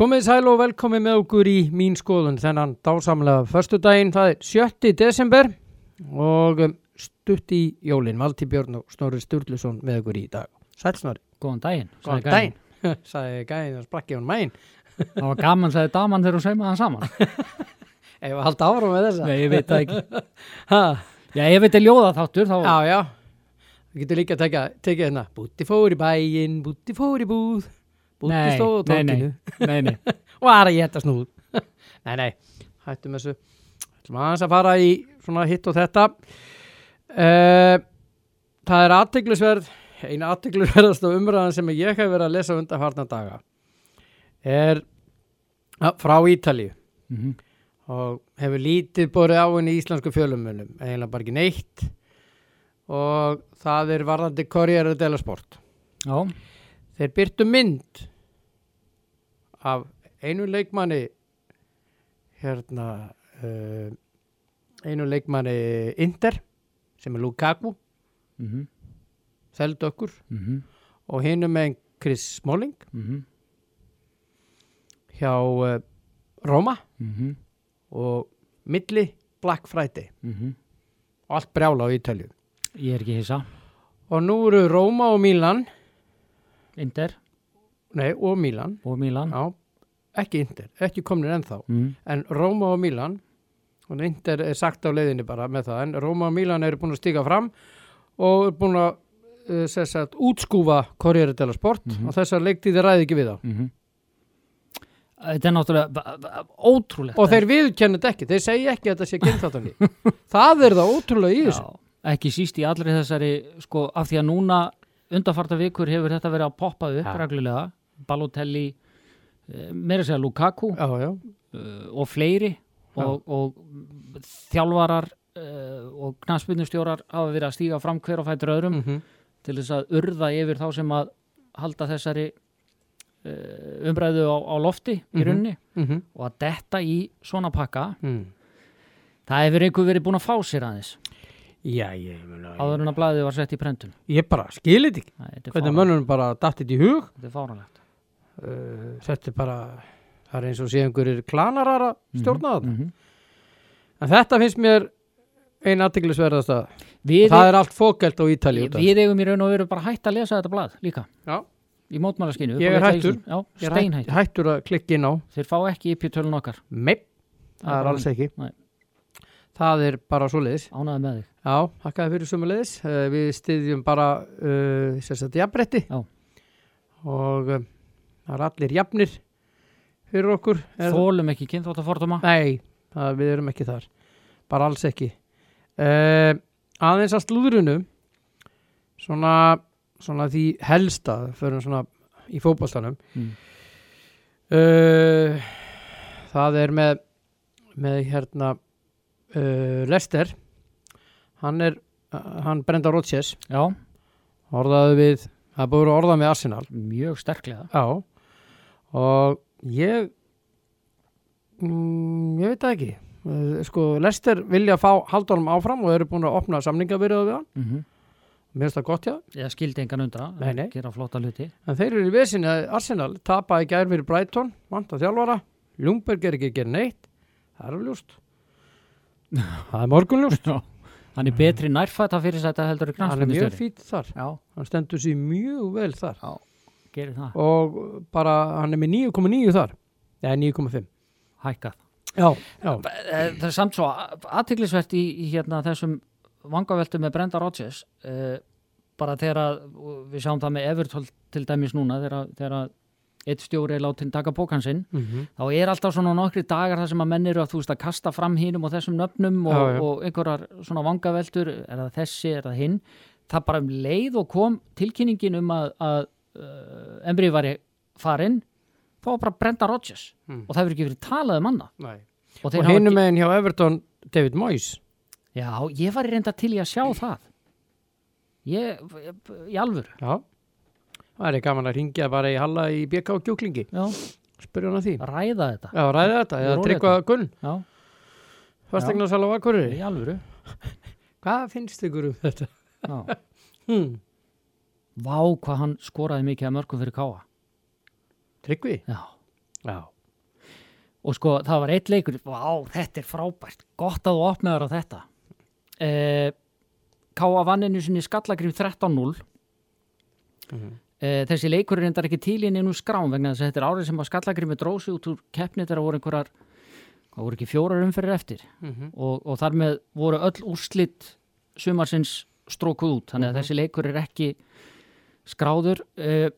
Komið sæl og velkomið með okkur í mín skoðun þennan dásamlega förstu daginn, það er 7. desember og um, stutt í jólinn, Valdi Björn og Snorri Sturluson með okkur í dag. Sæl Snorri. Góðan daginn. Góðan daginn. Sæði gæðin að sprakki hún mæn. Það var gaman, sagði daman þegar hún saumaði hann saman. Ef að halda áfram með þessa. Nei, ég veit það ekki. Já, ef þetta er ljóða þáttur, þá... já, já. Við getum líka að tekja, tekja hérna. Búti fór í bæinn, búti fór í búð, búti Nei, stóð á nei, nei. tókinu. Nei, nei. Var að geta snúð. nei, nei, hættum þessu. Ætlum aðeins að fara í svona hitt og þetta. Uh, það er aðteglisverð, eina aðteglisverðasta umræðan sem ég hef verið að lesa undan harna daga er frá Ítalíu Mm og hefur lítið borið á henni í íslensku fjölumunum, eiginlega bara ekki neitt og það er varðandi Corriere dello Sport. Já, Þeir byrtu mynd af einu leikmanni hérna uh, einu leikmanni Inder sem er Lukaku mm -hmm. þeld okkur Mm og hinu með Chris Smalling -hmm. hjá uh, Roma Mm -hmm. og milli Black Friday Mhm. og allt brjála á Ítalju Ég er ekki hissa. og nú eru Roma og Milan Inder nei og Milan og Milan. já, ekki Inder, ekki komnir ennþá Mm. en Róma og Milan og Inder er sagt á leiðinni bara með það en Róma og Milan eru búin að stíga fram og er búin að uh, sagt, útskúfa Corriere dello Sport Mhm. og þessar leiktíði ræði ekki við þá Mm Þetta er náttúrulega ótrúlegt. og þeir viðurkenna þetta ekki, þeir segja ekki að þetta sé kynþáttanni það er það ótrúlega í þessu ekki síst í allri þessari, sko, af því að núna undarfarta vikur hefur þetta verið að poppa upp Já. reglulega. Balotelli, eh, meira segja Lukaku. já, já, uh, og fleiri og, og þjálfarar uh, og knastbyrnustjórar hafa verið að stíga fram hver og fætur öðrum mm til þess að urða yfir þá sem að halda þessari umræðu á, á lofti í Mhm. runni mm og að detta í svona pakka. Mm. það hefur einhver verið búin að fá sér aðeins? Já, ég meina áður en að blæðið var sett í prentun. Ég bara skilit ekki. Er hvernig mönnum bara dattið í hug? Þetta er fáránlegt uh, þetta er bara það er eins og sé einhverjir klanarar að stjórna þetta Mhm. en þetta finnst mér ein aðteglisverðasta við, það er allt fókelt á Ítali af við eigum í raun og veru bara hægt að lesa þetta blað líka. Já. í mótmálaskinu Ég er hættur. Já, Ég er steinhættur. hætt, hættur að klikka inn á. Þeir fá ekki í tölun okkar. Meip, það er alls ekki. Nei. það er bara svo leiðis Ánaði með þig. Já, þakkaði fyrir sömu leiðis uh, við styðjum bara uh, sérstaklega jafnbretti og það er allir jafnir fyrir okkur Þólum ekki fordóma nei, það, við erum ekki þar. Bara alls ekki. Uh, aðeins að slúðrunu svona, svona því helsta fyrir svona í fótballstanum mm. Uh, það er með með hérna uh, Lester. Hann er hann Brenda Já, orðaði við það búið að orða með Arsenal. Mjög sterklega. Já og ég mm, ég veit það ekki. Uh, sko Lester vilja fá haldunum áfram og eru búin að opna samningavirðið við hann. Mm -hmm. mér finnst það gott já. Ég skildi engan nei. Gera flotta hluti. En þeir eru í vesinni að Arsenal tapaði gær fyrir Brighton vant að þjálfara. Ljungberg er ekki að gera neitt. Það er alveg það er morgunljúst Já. Hann er betri nærfætt að fyrir þetta heldur hann er mjög fýtt þar. Já, hann stendur sér mjög vel þar. Það og bara hann er með 9,9 þar. Eða 9,5 Hækkað. Já, já, Eh, Það er samt svo aðtiklisvert í, í hérna þessum vangaveltu með Brenda Rodgers uh, bara þegar að við sjáum það með Evertól til dæmis núna þegar, að- að eitt stjóri er látin taka bókansinn mm þá er alltaf svona nokkri dagar þar sem að menn eru að þú veist að kasta fram hínum og þessum nöfnum og, Já, já. og einhverjar svona vangaveltur er það þessi, er það hinn. Það bara um leið og kom tilkynningin um að, að uh, Embry var farin þá var bara Brenda Rodgers. Mm. og það hefur ekki verið talað um annað Nei. og, og hafa hinu meginn hjá Everton David Moyes. Já, ég var reynda til í að sjá það. Ég, í alvöru. Já, það er gaman að ringja bara í Halla í BK og Kjúklingi. Já, spyrja hann að því. Ræða þetta. Já, ræði þetta, eða tryggva já, fastegnarsala á Akureyri. Í alvöru. Hvað finnst ykkur um þetta? já. Hmm. Vá hvað hann skoraði mikið að mörgum fyrir káa Tryggvi? Já, Já, og sko það var eitt leikur. Vá, þetta er frábært, gott að þú opnaður á þetta. Eh, Káa vanninu sinni skallagrif 13-0 Mhm. eh, þessi leikur er endar ekki til í neinum skrám vegna þess að þetta er árið sem að skallagrif drósi út úr keppni þegar voru einhverjar hvað voru ekki fjórar umferðir eftir. Mhm. og, og þar með voru öll úrslit sumarsins strókuð út. Þannig að þessi leikur er ekki skráður uh,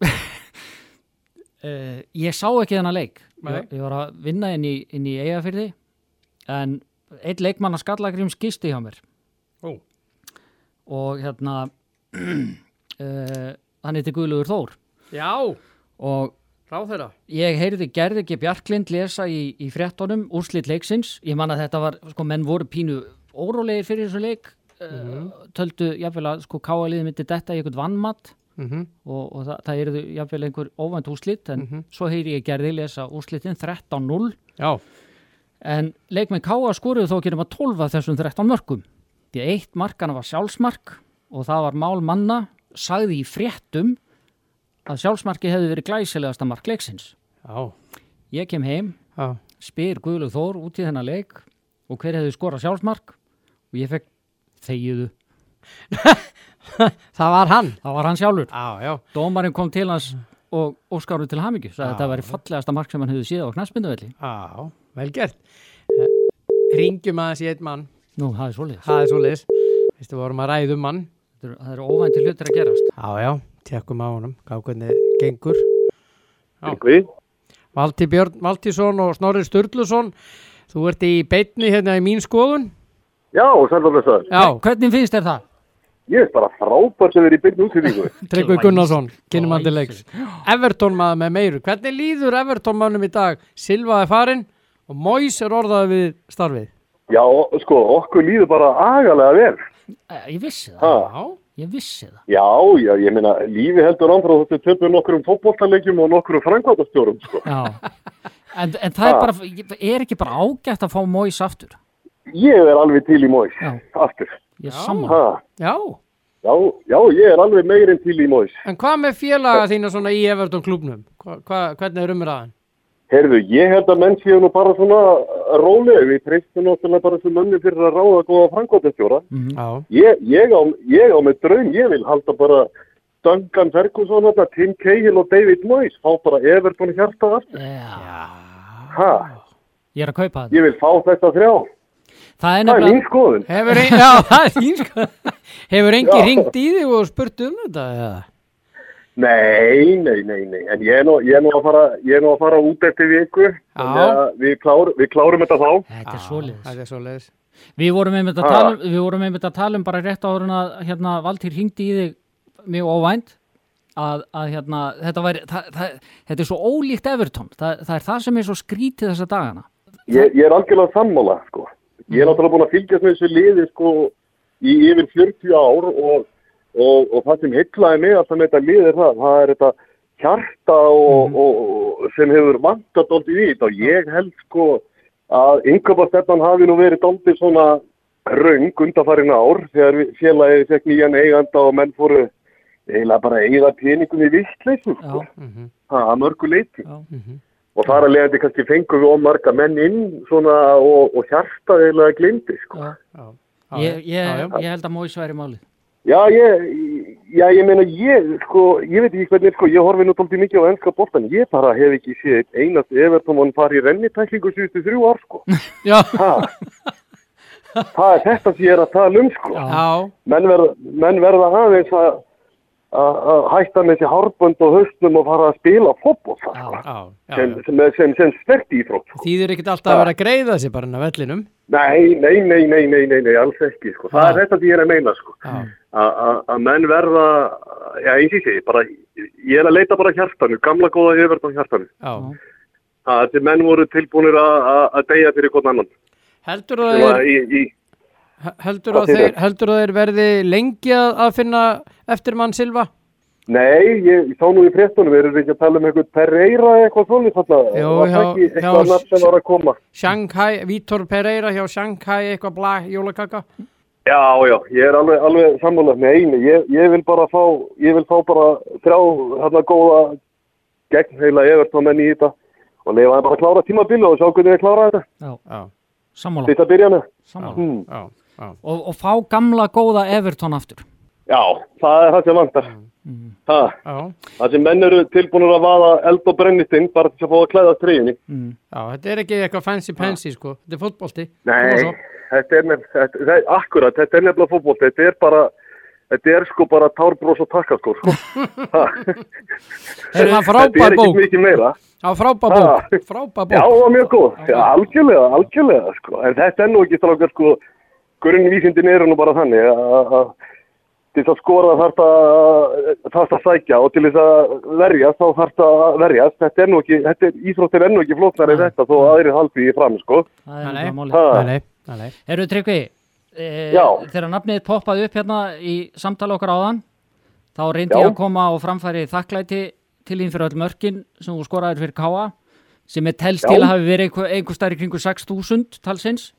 uh, ég sá ekki þennan leik. Ég, ég var að vinna inn í, inn í eigafyrði en eitt leikmann að skallagrim skisti hjá mér. Ó. og hérna uh, hann heiti Guðlugur Þór. Já, og ég heyrði gerði ekki Bjarklind lesa í, í fréttonum úrslit leiksins, ég man að þetta var sko menn voru pínu órólegir fyrir þessu leik Mhm. uh, töldu jafnvel að sko káaliði myndi detta í einhvern vannmatt Mm og, og það, það eru jafnvel einhver óvænt úrslit en Mhm. svo heyri ég gerði lesa úrslitin 13-0 Já, en leikmenn káa skoruðu þó ekki nema 12 af þessum 13 mörgum því eitt markana var sjálfsmark og það var mál manna sagði í fréttum að sjálfsmarki hefði verið glæsilegasta mark leiksins. Já, ég kem heim já. spyr Guðlug Þór út í þennan leik og hver hefði skorað sjálfsmark? Og ég fekk þegiðu Það var hann. það var hann sjálfur Já, já. dómarinn kom til hans og óskáru til hamingju sagði Já. að þetta væri fallegasta mark sem hann hefði síða á knaspinduvelli Já, vel gert. Ringjum aðeins í einn mann. nú, það er svolítið Það er svo liðs. Vistu, vorum að ræða um mann. það eru, það óvænti hlutir að gerast Já, já, tjekkum á honum. Gá hvernig gengur. Valti Björn Valtísson og Snorri Sturluson. Þú ert í beitni hérna í mín skoðun. já, sælvarblessaður. Já, hvernig finnst þér það? Ég er bara frábært sem er í byrnu útsýningu. Tryggvi. Gunnarsson, kynumandi leiks. Everton maður með meiru. Hvernig líður Everton mannum í dag? Silva er farinn og Mois er orðað við starfið. Já, sko, okkur líður bara agalega vel. Eh, ég vissi það, Ha. Já, ég vissi það Já, já, ég meina, lífi heldur ámfrá þetta töpum nokkur um fótbollalegjum og nokkur um frangvátastjórum, sko. Já. En, en það er Ha. bara er ekki bara ágætt að fá Móis aftur Ég er alveg til í móis, aftur. Ég Ha, já. já, já, ég er alveg meirinn til í móis. En hvað með félaga þína svona í Everton klubnum? Hva, hva, hvernig er umræðan? Herðu, ég held að menn séu nú bara svona róleg, við treystum náttúrulega bara sem mönni fyrir að ráða góða frangvátastjóra. Mhm. Já, Ég, ég, á, ég á með draum, ég vil halda bara Duncan Ferguson, þetta, Tim Cahill og David Moyes, fá bara Everton hjartað aftur. Já. Ha, ég er að kaupa þetta ég vil fá þetta þrjá. Það er Það er mín nefnilega skoðun. hefur, ein, já, það er þín sko. Hefur engi ringt í þig og spurt um þetta? eða? Nei, nei, nei, nei, en ég er nú, ég er nú, að, fara, ég er nú að fara út eftir viku, við, klár, við klárum þetta þá. þetta er svoleiðis Þetta er svoleiðis. við vorum einmitt að um, við vorum einmitt að tala um bara rétt áður en að hérna Valtýr hringdi í þig mjög óvænt að, að hérna þetta væri það, það, þetta er svo ólíkt Everton það, það er það sem er svo skrítið þessa dagana Ég, ég er algjörlega sammála, sko. Ég er náttúrulega búin að fylgjast með þessu liði, sko, í yfir 40 ár og, og, og það sem heitlaði mig alltaf með þetta lið er það, það er þetta hjarta og, og, og sem hefur vantat aldrei í þetta og ég held, sko, að yngöpastefnan hafi nú verið aldrei svona röng undarfærin ár þegar félagið fekk nýjan eiganda og menn fóru eiginlega bara að eigða peningum í vittleysu, sko. Mhm, Það að mörgu leiti. já, mhm. Og þar að leiðandi kannski fengum við ómarga menn inn svona og, og hjarta eiginlega glindi, sko. já. Já, já, Ég, ég, ég held að Móis væri málið. Já, ég, já, ég meina, ég, sko, ég veit ekki hvernig, sko, ég horfi nú tóltið mikið á ennska boltan, ég bara hef ekki séð einast Everton hann fari í rennitæklingu síðustu þrjú ár, sko. Já, Ha, það er þetta sem ég er að tala um, sko. Menn verða, menn verða aðeins að að að hætta með þessi hárbönd og haustnum og fara að spila já, Sem, sem, sem, sem stert íþrótt, sko. Þýðir ekkert alltaf að vera að greiða sig bara inn á vellinum. Nei, nei, nei, nei, nei, nei, nei, alls ekki, sko. Það er þetta sem ég er að meina, sko. Að- að að menn verða já, eins og ég segi, bara ég er að leita bara að hjartanu, gamla góða yfirverðan hjartanu að þessi menn voru tilbúinir að- að að deyja fyrir hvern annan Heldur að að í, í, heldur að þeir, það? heldur að þeir verði lengi að finna eftir mann Silva? nei, ég, ég sá nú í fréttunum við erum ekki að tala um eitthvað Pereira eitthvað Jú, var það hjá- ekki eitthvað nafn sem var að koma Shanghai, Vítor Pereira hjá Shanghai, eitthvað bla, jólakaka? já, já, ég er alveg, alveg sammála nei, nei, ég, ég vil bara fá ég vil fá bara þrjá hérna góða gegn heila yfirtamenn í þetta og leifa þeim bara að klára tímabilu og sjá hvernig þeir klára þetta. Já, Já, sammála, Þetta byrja með. sammála. Hmm. já, já. Og, og fá gamla góða Everton aftur Já, það er það sem vantar. mm. Ha, Já, það sem menn eru tilbúinur að vaða eld og brennistinn bara til að fá að klæða treyjunni. Mm. já, þetta er ekki eitthvað fancy pansy sko, þetta er fótbolti. Nei, þetta er nefnilega, þetta, þetta, er- akkurat, þetta er nefnilega fótboll, þetta er bara, þetta er sko bara tárbrós og takkaskór, sko. Ha, Það er þetta er frábær ekki bók, mikið meira. já, frábær bók, frábær Já, bók. það var mjög góð. Já, algjörlega, algjörlega, sko. En þetta er nú ekki strákar, sko, grunnvísindin eru nú bara þannig að til þess að skora þarf það að sækja og til þess að verjast þá þarf það að verjast. Þetta er nú ekki, þetta er, íþróttir nú ekki flóknar en þetta þó að aðrir haldi í fram, sko. Nei. Nei. Eru Tryggvi, e, Já. þegar nafnið poppaði upp hérna í samtali okkar áðan þá reyndi ég að koma og framfæri þakklæti til þín fyrir öll mörkin sem þú skoraðir fyrir Káa sem er telst til að hafi verið einhver, einhver stærri kringu 6.000 talsins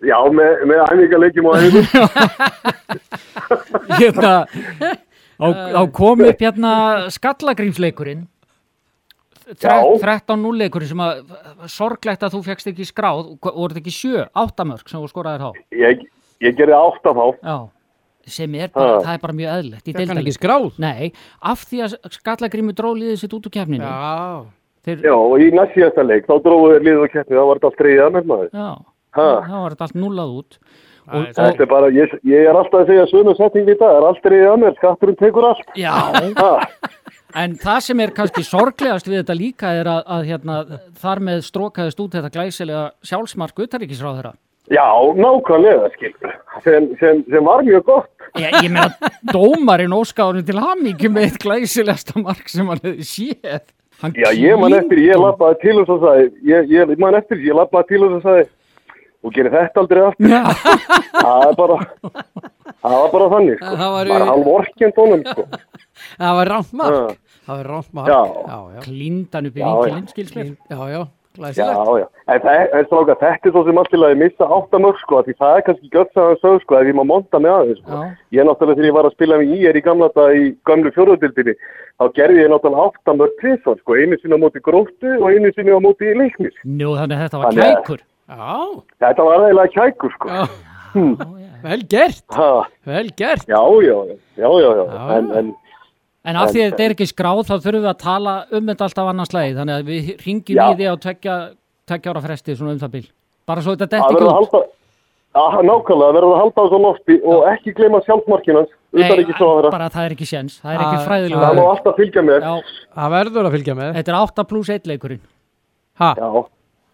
Já, með, með æfingarleikjum og æfingum. hérna á, á kom upp hérna skallagrímsleikurinn Já. 13-0 leikurinn sem að sorglegt að þú fegst ekki skráð voru þetta ekki sjö, áttamörk sem þú skoraðir á Ég, ég gerði átt af þá. Já, sem er bara, Ha. það er bara mjög eðlilegt í Það kann ekki skráð. Nei, af því að skallagrími dró liðið sitt út úr kefninu. Já, Þeir, Já, og í næst síðasta leik, þá dróðu þeir liðið og keppni, þá var þetta allt reyðið annars maður. já. Þá var þetta allt nullað út. Og, er- Þetta er bara, ég, ég er alltaf að segja sömu setting í dag, það er allt reyðið annars, skatturinn tekur allt. já, en það sem er kannski sorglegast við þetta líka er að, að hérna, þar með strókaðist út þetta glæsilega sjálfsmark utaríkisráð þeirra. Já, nákvæmlega, skilur, sem, sem, sem var mjög gott. Ég, ég meina, dómarinn óskáðurinn til hamingi með eitt glæsilegasta mark sem hann hefði séð. Hann Já, ég man eftir, ég lappaði til þess að sagði, ég, ég man eftir, ég lappaði til þess að sagði, og gerir þetta aldrei aftur. Það er bara, það var bara þannig, sko. Það var- Bara hann vorkjent honum, sko. það var rámt mark. Ha. Það var rámt mark. Já. já, já. klíndan upp í vinkilinn, skilslega. Já, já, Já, já, en, það- þetta er svo sem allt til að missa áttamörk, sko, því það er kannski gött að hann sög, sko, ef ég má monta með aðeins, sko. Ég náttúrulega þegar ég var að spila með IR í gamla dag í gamlu fjóruðbildinni, þá gerði ég náttúrulega áttamörk tvisvar, sko, einu sinni á móti gróttu og einu sinni á móti leiknis. Nú, þannig að þetta var kækur. Já, Þetta var eiginlega kækur, sko. já, Hm. Já, já. vel gert, Ha, vel gert. já, já, já, já, já, já, Já, en, já. en, En af því að En- þetta er ekki skráð þá þurfum við að tala um þetta alltaf annars lagi þannig að við ringjum Já. í því á tveggja ára fresti svona um það bíl bara svo þetta það detti verður ekki að út halda, að, nákvæmlega, verður að halda þessu á lofti og ekki gleyma að vera. bara það er ekki séns, það er ekki Það má fræðilega alltaf fylgja með. Já, Það verður að fylgja með. þetta er 8 pluss 1 leikurinn Ha, Já,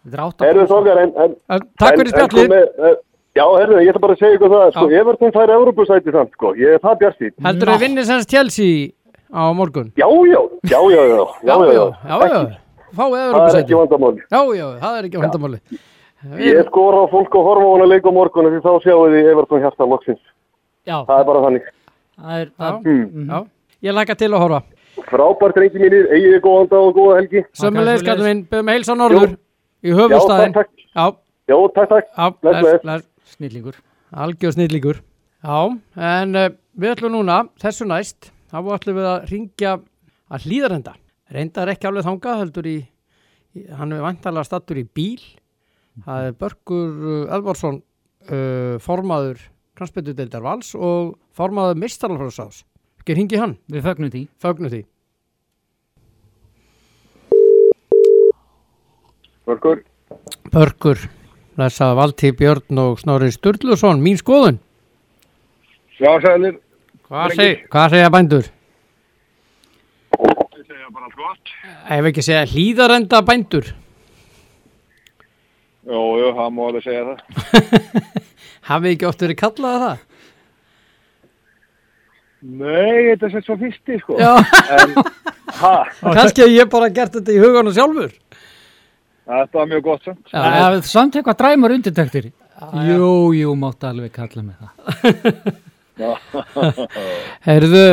Þetta er 8 Herðu pluss þokkar, en, en, en, takk fyrir sko eh, Já, herðu, ég ætla bara að segja ykkur það, sko. Everton fær Evropasæti samt, sko, ég er það bjart sín. Heldur þau vinnir semst Chelsea á morgun? Já, já, já, já, já, já, já, já, já, já. Fáið Það er ekki vandamáli. Já, já, það er ekki vandamáli. Ég skora á fólk og horfa á hana leik á morgun því þá sjáu þið Everton hjarta loksins. Já, Það er bara þannig. það er Já, það, Hmm. já. Ég læka til að horfa. Frábært reyngi mínir, eigið góðan dag og góða helgi. Sömmulegis, minn, byrjum heilsa norður í höfustæðin. Já, takk, takk. Já, Já, takk, takk. já, Bless, bless, bless. bless. snillingur Algjör snillíkur. Já, en uh, við ætlum núna, þessu næst, þá ætlum við að ringja að hlýðarenda. Reyndar ekki alveg þangað, heldur í, í hann er vantarlega stattur í bíl. Það er Börgur Elvarsson, uh, formaður kransbyttudeildar vals og formaður mistaralfrásás. Ekki ringi hann, Við fögnum því fögnu því. Börgur. Börgur, lesaði Valtí Björn og Snorri Sturluson, mín skoðun. Já, sælir. Hvað, seg, hvað segja bændur? Ég segja bara allt gott. Ef ekki segja hlýðarenda bændur. Jú, jú, það má alveg segja það. Hafið ekki oft verið kallaða það? Nei, þetta er svo fyrsti, sko. Já, En, ha, kannski hef ég bara gert þetta í huganum sjálfur. Þetta var mjög gott, samt. Já, Það er samt eitthvað dræmur undirtektir Jú, jú, máttu alveg kalla mig það Herðu,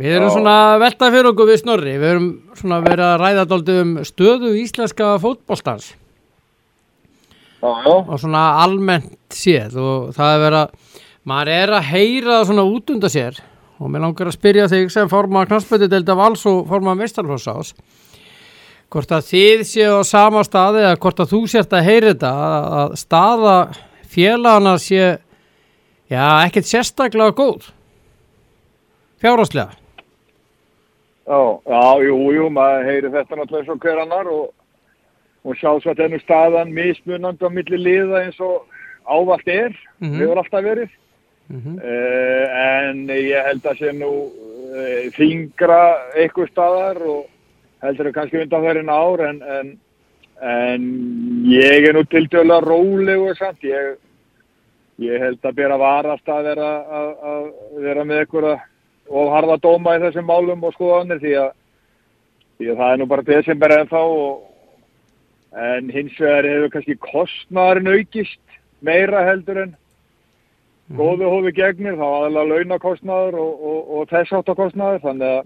við erum svona að velta fyrir okkur við snorri. Við erum svona verið að ræða dálítið um stöðu íslenska já. og svona almennt séð og það er verið að, maður er að heyra það svona út undan sér og mér langar að spyrja þig sem forma knastbötu delta vals og forma meistarflossás. Hvort að þið séu á sama staði eða hvort að þú sért að heyri þetta að, að staða félagana sé já, ekkert sérstaklega góð fjárháslega Já, já, jú, jú, maður heyri þetta náttúrulega og hver annar og, og sjálfsagt ennum staðan mismunandi á milli liða eins og ávallt er, Mhm. hefur alltaf verið. mm Uh, en ég held að sé nú uh, þingra eitthvað staðar og heldur að kannski undan þeirrin ár en, en, en ég er nú til dæla rólegur samt. Ég, ég held að bera varast að vera, að, að vera með einhverja og harða dóma í þessum málum og skoðanir því að, því að það er nú bara desember en þá og, en hins vegar hefur kannski kostnæðurinn aukist meira heldur en góðu hófi gegnir, þá aðalega launakostnaður og, og, og þess áttakostnaður, þannig að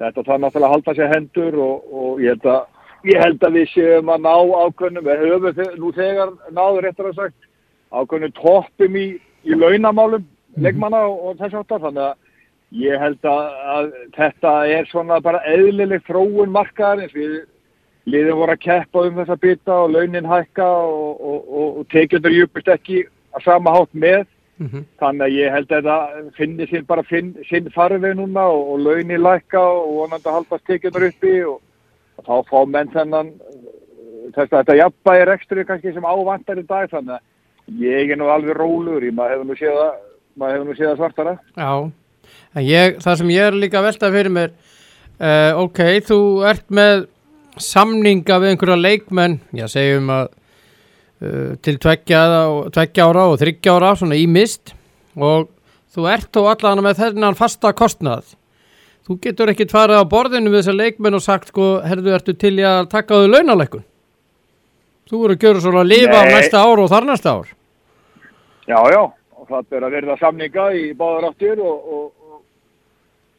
þetta þarf náttúrulega að halda sér hendur og, og ég, held að, ég held að við séum að ná ákveðnum, við höfum nú þegar náður réttar að sagt, ákveðnum toppum í, í launamálum, leikmanna og, og þess áttar, þannig að ég held að, að þetta er svona bara eðlileg þróun markaðarins, við liðin voru að keppa um þessa bita og launin hækka og, og, og tekjundur júpist ekki að sama hátt með -hmm. Þannig að ég held að þetta finni sér bara finn, sinn farveg núna og, og launi lækka og vonandi að haldast tekjunar uppi og, og þá fá menn þennan þess að þetta jafnbæði rekstri kannski sem ávantar í dag þannig að ég er nú alveg rólur í maður hefur nú séð það, maður hefur nú séð það svartara. Já, ég, það sem ég er líka að velta fyrir mér uh, ok, þú ert með samninga við einhverja leikmenn já, segjum að til tveggja, tveggja ára og þryggja ára, svona í mist. Og þú ert þó allan með þennan fasta kostnað. Þú getur ekkit farið á borðinu við þessar leikmenn og sagt sko, herðu, ertu til í að taka þau launaleikun þú voru að gjöra svona að lifa á Nei. næsta ár og þar næsta ár. Já, já, og það er að verða samninga í báðar áttir og, og,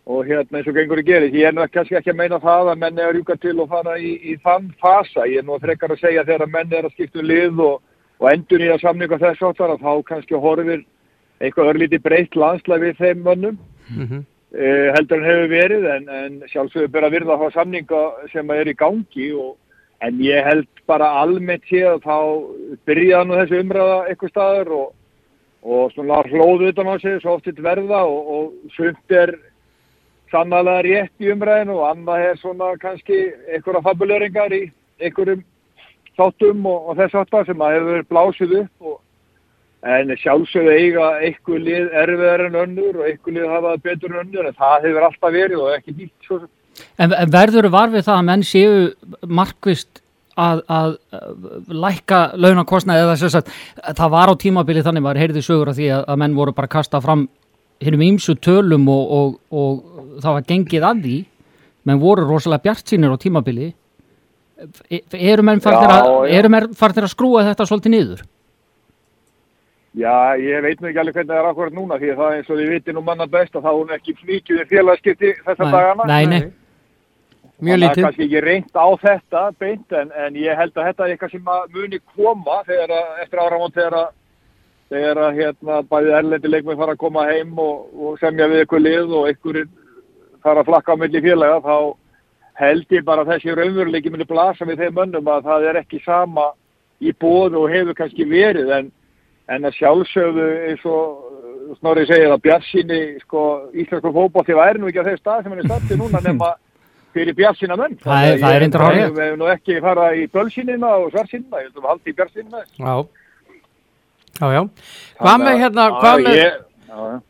og, hérna eins og gengur í gerist. Ég er nú kannski ekki að meina það að menn er að rjúka til og fara í, í þann fasa. Ég er nú frekar að segja þegar að menn er að skipta um lið og, og endur í að samninga þess áttar að þá kannski horfir eitthvað örlítið breytt landslæg við þeim mönnum mm -hmm. uh, heldur en hefur verið en, en sjálfsögur bara virða þá samninga sem er í gangi og en ég held bara almennt séð að þá byrjaði nú þessi umræða eitthvað staðar og, og svona hlóðu utan á sig svo oft verða og sumt er sannlega rétt í umræðinu og annað er svona kannski einhverja fabuleringar í einhverjum þáttum og, og þess aftar sem að hefur blásið upp og En sjálfsögðu eiga eitthvað lið erfiðar en önnur og eitthvað lið hafa það betur en önnur en það hefur alltaf verið og ekki nýtt svo sem. En, verður var við það að menn séu markvist að, að, að lækka launakostnaði eða sem sagt, það var á tímabili þannig var heyrði sögur af því að, að menn voru bara að kasta fram hinnum ímsu tölum og, og, og það var gengið að því menn voru rosalega bjart sínir á tímabili eru menn farnir að, skrúa þetta svolítið niður? Já, ég veit nú ekki alveg hvernig það er akkurat núna því að það er eins og þið viti nú manna best að er hún ekki við félagskipti þessa Nei, dagana. nei, nei. mjög Það er lítið kannski ekki reynt á þetta beint en, en ég held að þetta er eitthvað sem muni koma þegar að, eftir áramónt þegar að þegar að hérna bæði erlendi leikmenn fara að koma heim og, og semja við eitthvað lið og einhverjir fara að flakka á milli félaga þá held ég bara að þessi raunveruleiki muni blasa við þeim mönnum að það er ekki sama í bóðu og hefur kannski verið en, en að sjálfsögðu eins og Snorri segir að Bjarsinni sko, íslensku fótbolti væri nú ekki á þeir stað sem hann er standi núna nema fyrir Bjarsina menn. Það er- það er reyndar hárrétt. Við hefum nú ekki fara í bölsinina og svarsinina, ég heldum að halda í Bjarsinina já, já, já hvað með hérna, hvað með.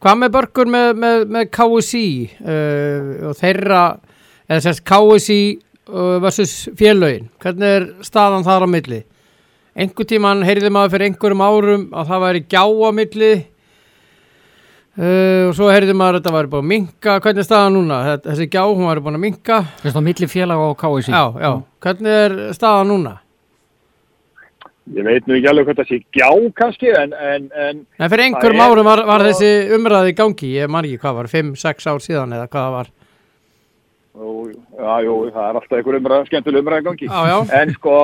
Hvað með börkur með, með, með KSI uh, og þeirra, eða sérst KSI uh, versus félögin, hvernig er staðan þar á milli? Einhver tíman heyrði maður fyrir einhverjum árum að það væri gjá á milli uh, og svo heyrði maður að þetta væri búin að minka, hvernig er staðan núna? Þessi gjá, hún væri búin að minka, Þess að milli félag og KSI já, já, hvernig er staðan núna? Ég veit nú ekki alveg hvað það sé gjá kannski en, en, en Nei, fyrir einhverjum er- árum var, var sko- þessi umræði í gangi, ég ekki hvað var, 5-6 ár síðan eða hvað var. jú, já, jú, það er alltaf einhver umræð, skemmtileg umræð í gangi. Já, já, En sko,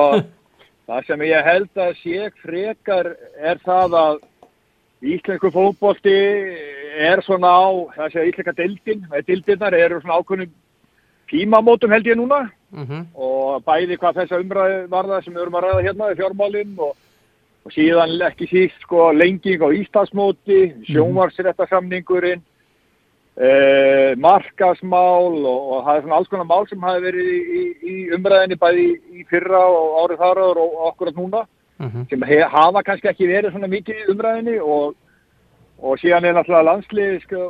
það sem ég held að sé frekar er það að íslensku fótbolti er svona á, það sé íslenska deildin, eða deildirnar eru svona ákveðnum tímamótum held ég núna Mhm. og bæði hvað þessa umræði var það sem við erum að ræða hérna í fjármálinn og, og síðan ekki síst sko lenging á Íslandsmóti, sjónvarsréttasamningurinn, eh, markasmál og, og það er svona alls konar mál sem hafi verið í, í, umræðinni bæði í, fyrra og árið þar og, okkur núna Mhm. sem he, hafa kannski ekki verið svona mikið í umræðinni og, og síðan er náttúrulega landslið sko,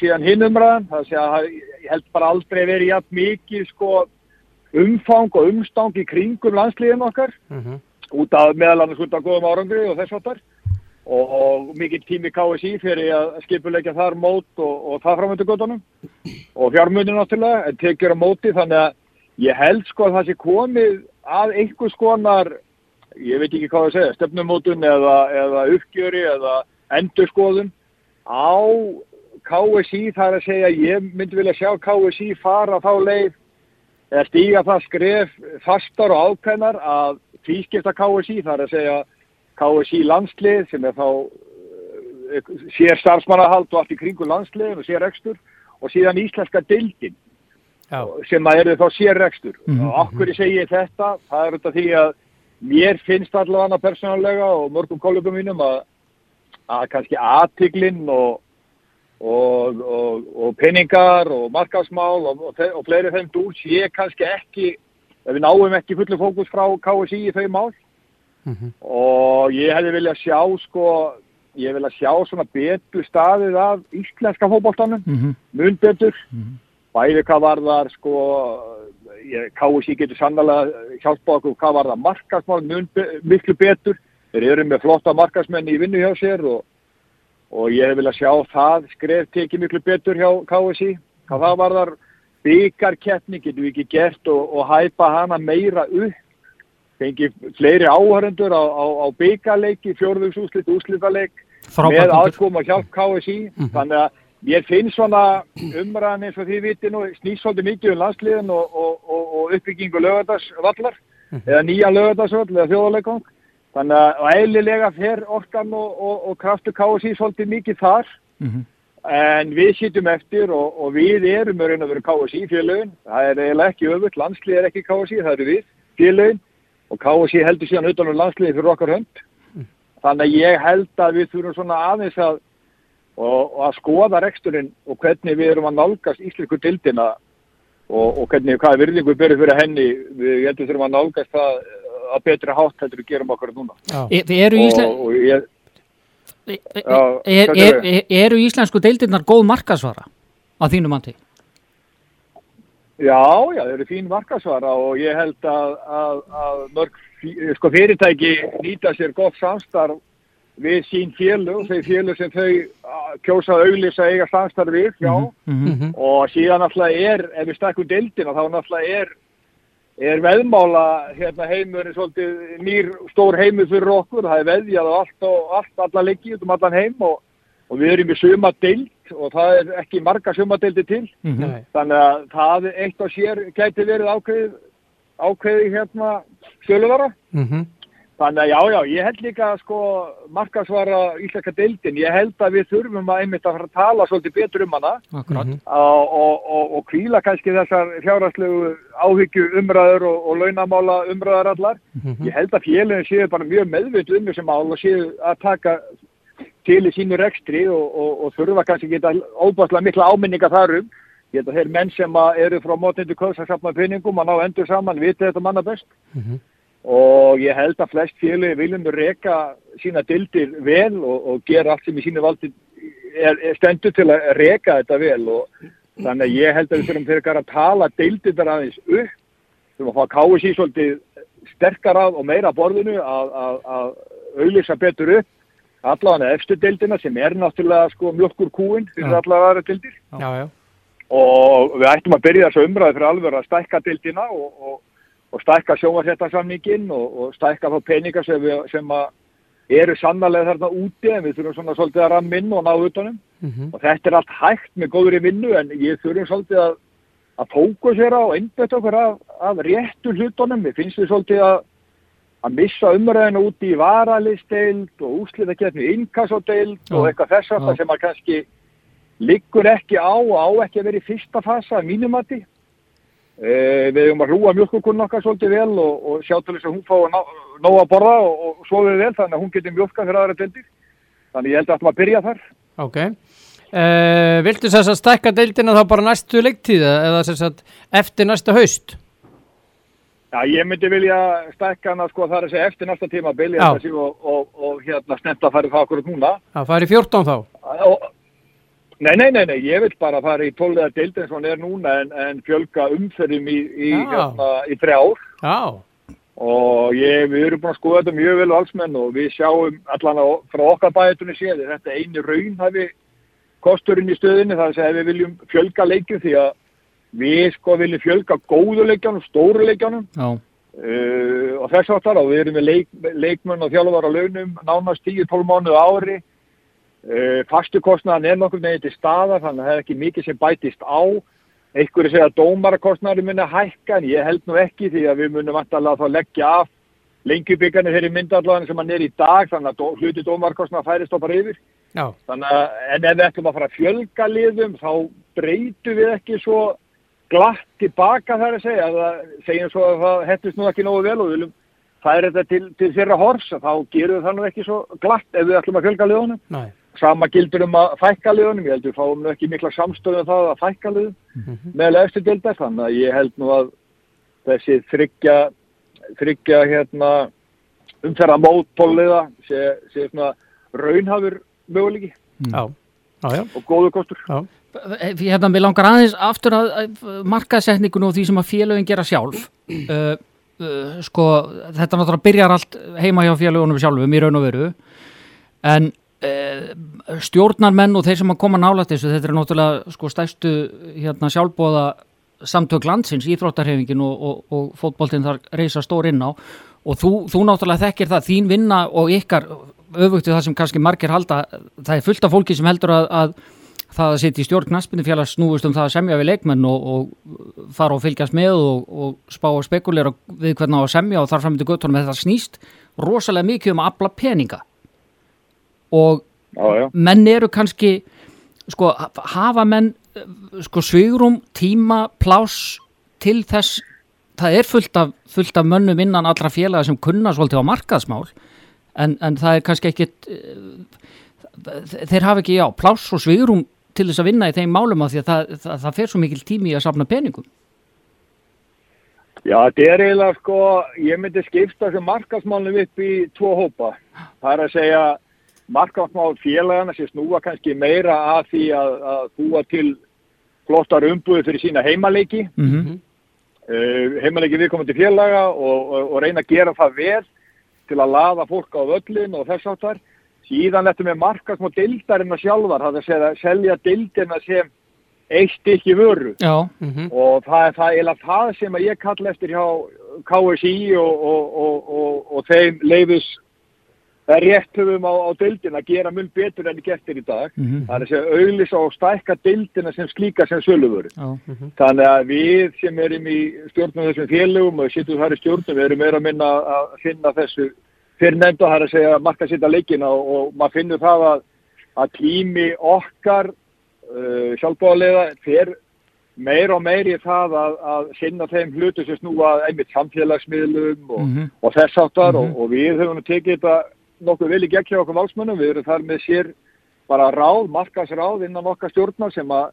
síðan hinn umræðan það sé að ég held bara aldrei verið jafn mikið sko umfang og umstang í kringum landsliðin okkar Mhm. út af meðal annars út af góðum árangri og þess áttar og, og mikið tími KSI fyrir að skipuleggja þar mót og, og það framöndu göttunum og fjármunni náttúrulega en tekjur á móti þannig að ég held sko að það sé komið að einhvers konar ég veit ekki hvað það segja, stefnumótun eða, eða uppgjöri eða endurskoðun á KSI þar að segja ég myndi vilja sjá KSI fara þá leið eða stíga það skref fastar og ákveðnar að tvískipta KSI þar að segja KSI landslið sem er þá eh, sér starfsmannahald og allt í kringu landsliðin og sér ekstur og síðan íslenska dildin Já. sem að eru þá sér ekstur Mhm. og okkur ég segi þetta það er þetta því að mér finnst allavega persónulega og mörgum kollegum mínum að, að kannski aðtiglinn og og, og, og peningar og markasmál og, og, fleiri þeim dúr sé kannski ekki, við náum ekki fullu fókus frá KSI í þau mál Mhm. og ég hefði viljað sjá sko, ég vilja sjá svona betur staðið af íslenska fótboltanum, Mhm. mun betur Mhm. bæði hvað var þar sko KSI getur sannlega hjálpað okkur hvað var það markasmál mun be, miklu betur, þeir eru með flotta markasmenn í vinnu hjá sér og og ég hef viljað sjá það skref tekið miklu betur hjá KSI hvað það var þar byggarkeppni getum við ekki gert og, og hæpa hana meira upp? Fengi fleiri áhörendur á, á, á byggarleiki, fjórðugsúslit, úslitaleik með Frábært punktur. aðkom og hjálp KSI þannig að ég finn svona umræðan eins og því viti nú svolítið mikið um landsliðin og, og, og, uppbyggingu lögadagsvallar eða nýja lögadagsvall eða þjóðarleikong þannig að eðlilega fer orkan og, og, og kraftur KSI svolítið mikið þar. Mhm. en við sittum eftir og, og við erum með raun og veru KSI félögin. Það er eiginlega ekki öfugt, landslið er ekki KSI það eru við félögin. Og KSI heldur síðan utan um landsliði fyrir okkar hönd. Þannig að ég held að við þurfum svona aðeins að að skoða reksturinn og hvernig við erum að nálgast íslensku dildina og, hvernig, hvaða virðingu við berum fyrir henni. Við ég heldur þurfum að nálgast það að betra hátt heldur við gerum okkur núna. E- eru, Ísle... og, og ég, e- e- Já, er, er, er, eru íslensku deildirnar góð markasvara að þínu mandi? Já, já, það eru fín markasvara og ég held að, að, að mörg sko, fyrirtæki nýta sér gott samstarf við sín félug, þau félug sem þau kjósa að auglýsa eiga samstarf við, já, Mhm. Mhm. og síðan náttúrulega er, ef við stakkum deildina, þá náttúrulega er, er veðmála hérna heimurinn svolítið nýr stór heimur fyrir okkur, það er veðjað á allt og allt, alla leiki út um allan heim og, og við erum í suma deild og það er ekki marga suma deildi til. Mhm. Nei. Þannig að það eitt og sér gæti verið ákveðið, ákveðið hérna söluvara. Mhm. Þannig að já, já, ég held líka sko markasvara íslenska deildin. Ég held að við þurfum að einmitt að fara að tala svolítið betur um hana. Mhm. og, og, og, og kvíla kannski þessar fjárhagslegu áhyggju umræður og, og launamála umræðar allar. Mhm. Ég held að félagin séu bara mjög meðvitið um þessi mál og séu að taka til í sínu rekstri og, og, og þurfa kannski geta óbærslega mikla áminninga þarum. Ég held að þeir menn sem eru frá mótindu kvöðs að sapna peningum að ná endur saman viti þetta manna best Mhm. Og ég held að flest félagi viljum reka sína dildir vel og, og gera allt sem í sínu valdi er, er stendur til að reka þetta vel og þannig að ég held að við þurfum fyrir að tala dildir aðeins upp þurfum að fá KSI svolítið sterkar að og meira borðinu að, auðlýsa betur upp allavega efstu dildina sem er náttúrulega sko mjölkur kúin fyrir Já. allavega aðra dildir Já, já. og við ættum að byrja þessu umræði fyrir alveg að stækka dildina og, og, og stækka sjónvarsréttarsamningin og, og stækka þá peningar sem, við, sem að eru sannarlega þarna úti en við þurfum svona svolítið að ramma inn og ná utanum Mhm. og þetta er allt hægt með góðri vinnu en ég þurfum svolítið að, að á og einbætt okkur af, af réttu hlutunum. Við finnst við svolítið að, að missa umræðinu úti í varalisteild og úslita getni inkassodeild og Já, eitthvað þess já. aftar sem að kannski liggur ekki á og á ekki að vera í fyrsta fasa að mínumati við höfum að hrúa mjölkukunn okkar svolítið vel og, og sjá til þess að hún fá ná- nóg að borða og, og sofið vel þannig að hún getur mjölka fyrir aðra deildir. Þannig ég held að þetta maður byrja þar. Ok. Uh, viltu þess að stækka deildina þá bara næstu leiktíð eða þess að eftir næsta haust? Já, ég myndi vilja stækka hana sko þar að segja eftir næsta tíma bylja Já. þessi og, og, hérna snemt að fara það okkur núna. Það færi 14 þá. Og, nei, nei, nei, nei, ég vil bara fara í tóllega deildin sem hann er núna en, en fjölga umferðum í, í, hérna, í þrjár. Já. og ég, við erum búin að skoða þetta mjög vel valsmenn og við sjáum allan á, frá okkar bæjartunni séð þetta eini raun hafi kosturinn í stöðinni? Þar að við viljum fjölga leikjum því að við sko viljum fjölga góðu leikjanum, stóru leikjanum Já, uh, og þess áttar og við erum með leik, leikmenn og þjálfar á launum nánast 10-12 mánuð ári fastukostnaðan er nokkur með til staðar þannig að það er ekki mikið sem bætist á. Einhverju segja að dómarakostnaður muni að hækka en ég held nú ekki því að við munum vantarlega þá leggja af lengjubíkarnir þeirri myndallan sem hann er í dag þannig að hluti dómarakostnaður færist bara yfir. Þannig að en ef við ætlum að fara að fjölga liðum þá breytum við ekki svo glatt tilbaka þar að segja. Að það segjum svo að það hettist nú ekki nógu vel og viljum færa þetta til, til þeirra hors þá gerum við það nú ekki svo glatt ef við ætlum að fjölga liðunum. Næ. Sama gildur um að fækka liðunum. Ég held við fáum nú ekki mikla samstöðu um það að fækka liðum. Með eftir dildar þannig að ég held nú að þessi þryggja þryggja hérna umferða mót tóliða sé, sé svona raunhafur möguleiki. Já. og góðu kostur. Já. hérna, við langar aðeins aftur að, að markaðsetningun og því sem að félögin gera sjálf. Uh, uh, sko, þetta náttúrulega byrjar allt heima hjá félögunum sjálfum í raun og veru. En stjórnarmenn og þeir sem að koma nálægt þessu, þetta er náttúrulega sko stæstu hérna sjálfbóða samtök landsins, íþróttarhefingin og, og, og fótboltinn þar reysa stór inn á. Og þú, þú náttúrulega þekkir það, þín vinna og ykkar öfugtu það sem kannski margir halda, það er fullt af fólki sem heldur að, að það að sitja í stjórn knaspindufélags snúist um það að semja við leikmenn og, og fara og fylgjast með og, spá og spekulera við hvernig á að semja og þar fram til göttunum þetta snýst rosalega mikið um að afla peninga og já, já. menn eru kannski sko, hafa menn sko svigrum, tíma, plás til þess það er fullt af, fullt af mönnum innan allra félaga sem kunna svolítið á markaðsmál en, en það er kannski ekkit eh, þeir hafa ekki, já, plás og svigrum til þess að vinna í þeim málum af því að það, það, það fer svo mikil tími að safna peningum Já, þetta er eiginlega sko, ég myndi skipta þessu markasmálum upp í tvo hópa. Það er að segja markasmál félagana sem snúa kannski meira að því að, að búa til flottar umbúði fyrir sína heimaleiki, mm -hmm. uh, heimaleiki viðkomandi félaga og, og, og reyna að gera það vel til að laða fólk á völlin og þess áttar. Síðan þetta með markasmál dildarinn að sjálfar, það er að segja, selja dildarinn sem eitt stykki vöru Já, Mhm. og það er það, það sem ég kalla eftir hjá KSI og, og, og, og, og þeim leifis réttöfum á, á dildin að gera mun betur enn gert er í dag. Mhm. Það er að segja auðlis og stækka dildina sem slíka sem söluvöru. já, Þannig að við sem erum í stjórnum þessum félögum og sittum þar í stjórnum, við erum meira að minna að finna þessu fyrir nefnda það er að segja marka sitta leikina og, og maður finnur það að, að tími okkar uh, sjálfbáðlega fer meir og meir í það að, að sinna þeim hlutu sem snúa einmitt samfélagsmiðlum og, Mhm. og þess áttar Mhm. og, og við höfum tekið þetta nokkuð vel í gegn hjá okkur valsmönnum, við erum þar með sér bara ráð, markasráð innan okkar stjórnar sem að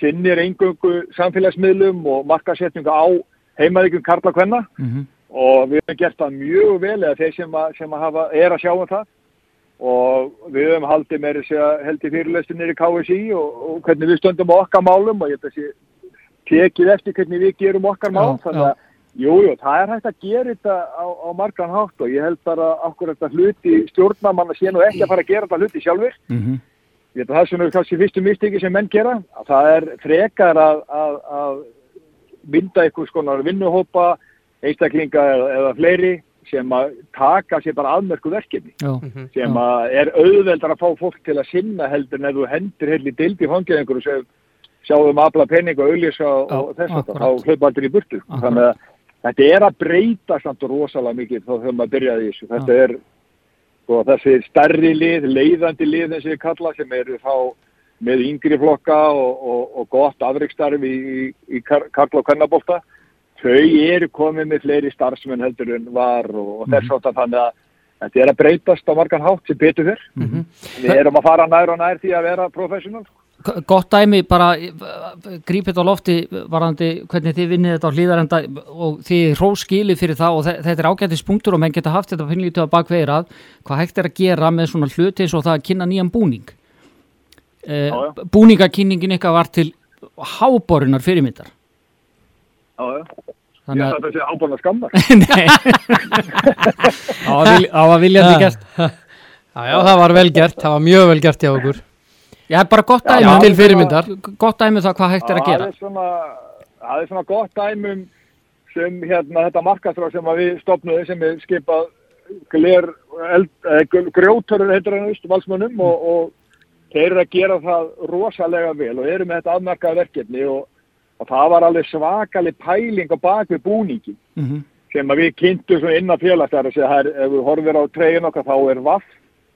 sinnir engungu samfélagsmiðlum og markasetninga á heimaðikum Karla Kvenna. Mhm, og við höfum gert það mjög vel eða þeir sem, að, sem að hafa, er að sjá um það. Og við höfum haldið meira að heldur fyrirlestunir í KSI og, og hvernig við stöndum okkar málum og ég held að sé tekið eftir hvernig við gerum okkar mál. Já, þannig að jú, jú, það er hægt að gera þetta á, á margan hátt og ég held bara okkur þetta hluti stjórnamann að sé nú ekki að fara að gera þetta hluti sjálfur mhm, ég held að það sem er kannski fyrstu mistiki sem menn gera að það er frekar að, að, að mynda einhvers konar vinnuhópa einstaklinga eða, eða fleiri sem að taka sér bara aðmörku verkefni já, sem að er auðveldar að fá fólk til að sinna heldur en ef þú hendur dild í fangið einhverju sem sjáum afla penning og auðlýsa og, og þess að akkurat. þá hlaupa allir í burtu. Akkurat. þannig að þetta er að breyta samt rosalega mikið þá þegar maður byrjaði þessu. Þetta er sko, þessi stærri lið, leiðandi lið eins og ég kalla sem eru þá með yngri flokka og, og, og gott afreikstarfi í, í, í kar- karla og kvennabólta þau eru komið með fleiri starfsmenn heldur en var og, og þess átt að þannig að þetta er að breytast á margan hátt sem betur fyrr. Við erum að fara nær og nær því að vera professional. Gott dæmi bara grípið á lofti varandi hvernig þið vinnið þetta á hlýðarenda og þið hróskili fyrir það og þe- þetta er ágættis punktur og menn geta haft þetta finnlítið að bakveira að hvað hægt er að gera með svona hluti eins og það að kynna nýjan búning. Eh, Já, já. búningakynningin ykkar var til háborunar fyrirmyndar. Já, já. Þannig að, ætla að segja ábúin að skammar. nei, á að vilja þetta gert. Já, já, það var vel gert, það var mjög vel gert hjá okkur. Já, bara gott dæmi. Til fyrirmyndar. Gott dæmi um það hvað hægt er að gera. er það er svona gott dæmum sem hérna þetta markastráð sem við stopnuðum sem er skipað eh, grjótörur heitir hann veist, valsmönnum og, og þeir eru að gera það rosalega vel og eru með þetta afmarkaða verkefni og, og það var alveg svakalig pæling á bak við búningin Mm sem að við kynntum innan félags þar að ef við horfir á tregin okkar þá er vaff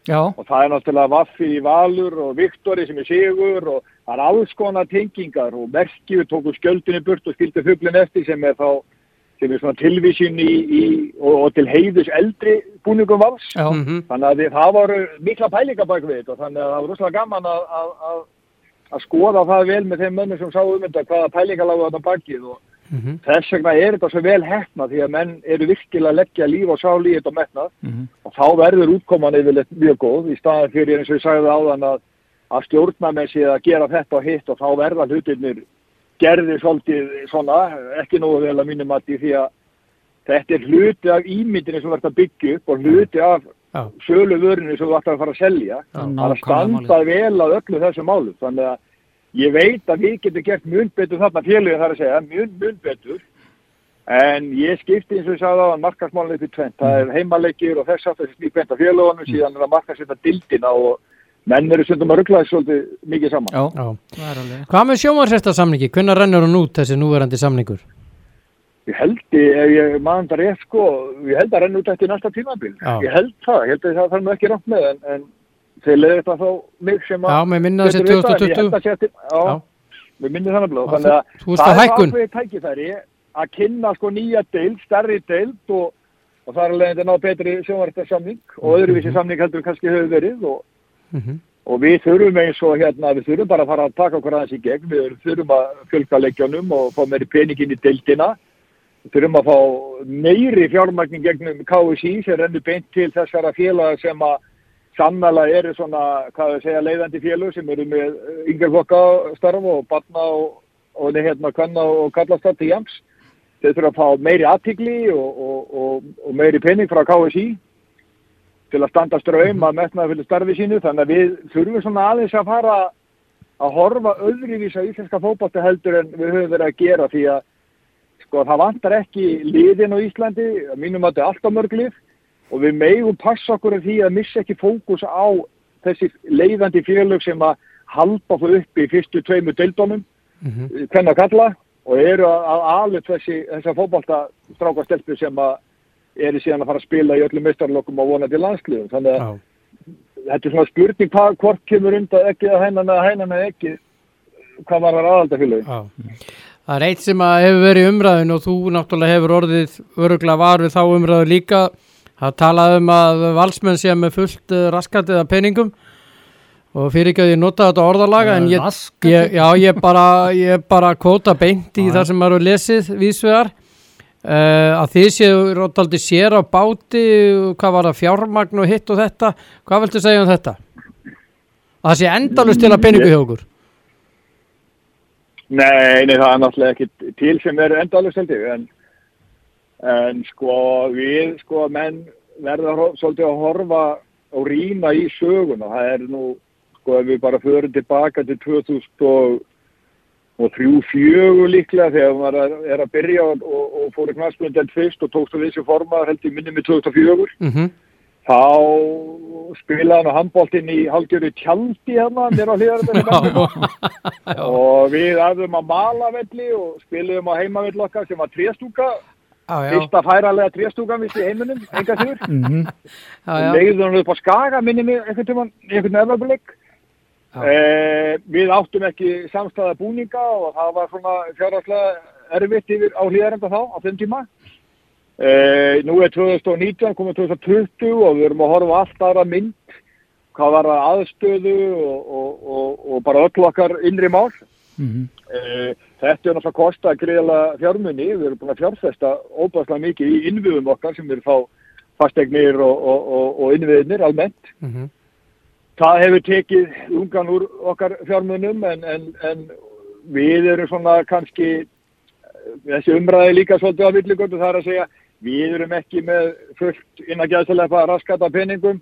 Já, og það er náttúrulega Vaffi í Valur og Viktori sem er Sigur og það er alls konar tengingar og merki við tókum skjöldinni burt og skildi fuglinn eftir sem er þá sem er svona tilvísin í, í og, og til heiðus eldri búningum vals. Já, Mhm. þannig að við, það voru mikla pælingar bak við þetta og þannig að það var rosalega gaman að, að, að, að skoða það vel með þeim mönnum sem sáu um þetta hvaða pælingar lágu þetta bakið og Mhm. þess vegna er þetta svo vel hefna því að menn eru virkilega að leggja líf og sál í þetta og metnað Mhm. og þá verður útkoman yfirleitt mjög góð í staðan fyrir eins og ég sagði áðan að, að stjórna með sig að gera þetta og hitt og þá verða hlutirnir gerði svolítið svona, ekki nógu vel að mínum að því að þetta er hluti af ímyndinni sem verður að byggja upp og hluti af Já. sölu vörinu sem ætti að fara að selja er að nákvæmlega standa vel að öllu þessu málum þannig að ég veit að við getum gert mun betur þarna félugin þar að segja, mun, mun betur en ég skipti eins og ég sagði á að markasmálun upp í tvent, það er heimaleikir og þess aftur sem slík bent af félagunum síðan er að markasetta dildina og menn eru stundum að rugglaði svolítið mikið saman já, Já. það er. Hvað með sjómarsesta samningi? Hvernig rennur hún út þessi núverandi samningur? ég held, ég- ef ég maður þetta rétt sko, ég held að renna út eftir næsta tímabil Já. ég held það, ég held að það þarf ekki rátt með en, en þeir leiði þetta þá mig sem að Já, með minna þessi betur vita, en ég 2020. held að sé eftir, Já. við minnum þannig blóð þannig að þú- það að er ákveðið tækifæri að kynna sko nýja deild, stærri deild og, og það er alveg að ná betri sjónvartarsamning og öðruvísi samning heldur kannski hefur verið og, Mhm. og við þurfum eins og hérna, við þurfum bara að fara að taka okkur aðeins í gegn, við þurfum að fjölga leikjónum og fá meiri peningin í deildina þurfum að fá meiri fjármagnin gegnum KSI sem rennur beint til þessara félaga sem að sannlega eru svona, hvað við segja, leiðandi félög sem eru með yngjörflokka starf og batna og, og hérna kanna og kallast það til jams. Þeir þurfa að fá meiri aðtigli og, og, og, meiri pening frá KSI til að standa ströym að metnaði fyrir starfi sínu. Þannig að við þurfum svona aðeins að fara að horfa öðruvís á íslenska fótbolta heldur en við höfum verið að gera því að sko það vantar ekki liðin á Íslandi, mínum að þetta er alltaf mörg lið og við megum passa okkur af því að missa ekki fókus á þessi leiðandi félög sem að halda þú upp í fyrstu tveimu deildunum, Mhm. hvenna kalla og eru að, að alveg þessi, þessa fótbolta strákastelpu sem að eru síðan að fara að spila í öllum meistarlokkum og vonandi landsliðum. Þannig að Já. þetta er svona spurning hvað, hvort kemur undan ekki að hænan eða hænan eða ekki hvað var það aðaldafélögin. Já. Það er eitt sem að hefur verið umræðin og þú náttúrulega hefur orðið öruglega var við þá umræðu líka það talaði um að valsmenn sé með fullt uh, raskatið af peningum og fyrir ekki að ég nota þetta orðalaga en ég, ég, já, ég bara, ég bara kvóta beint í Já, það sem hefur lesið vísvegar uh, að þið séu rótaldi sér á báti hvað var það fjármagn og hitt og þetta? Hvað viltu segja um þetta? Að það sé endalust til að peningu hjá okkur Nei, nei, það er náttúrulega ekki til sem er endalust held ég, en, en sko við, sko, menn verða svolítið að horfa og rýna í söguna. Það er nú, sko, ef við bara förum tilbaka til 2000 og, og 3-4 líklega þegar maður er, að byrja og, og, og fór í knastbundin fyrst og tókst að þessi forma held ég minni með 2004 mm -hmm. þá spilaði hann á handbóltinn í halgjöru tjaldi hérna mér á hlýðarinn og við æfðum að mala velli og spilaðum á heimavill okkar sem var já, fyrsta færalega tréstúkan vist í heiminum enga sigur já, já. leiðum hann upp á skaga minni mig einhvern tímann í einhvern Já. eh, við áttum ekki samstæða búninga og það var svona fjárhagslega erfitt yfir á hlýðarenda þá á þeim tíma. Uh, nú er 2019 komið 2020 og við erum að horfa allt aðra mynd hvað var aðstöðu og, og, og, og bara öll okkar innri mál. Mhm. Uh, þetta er náttúrulega að kosta greiðlega fjármunni, við erum búin að fjárfesta óbæðslega mikið í innviðum okkar sem eru fá fastegnir og, og, og, og innviðinir almennt. Mhm. Það hefur tekið lungan úr okkar fjármunum en, en, en við erum svona kannski þessi umræði líka svolítið á villigöndu það er að segja við erum ekki með fullt innan gæðsalefa raskata peningum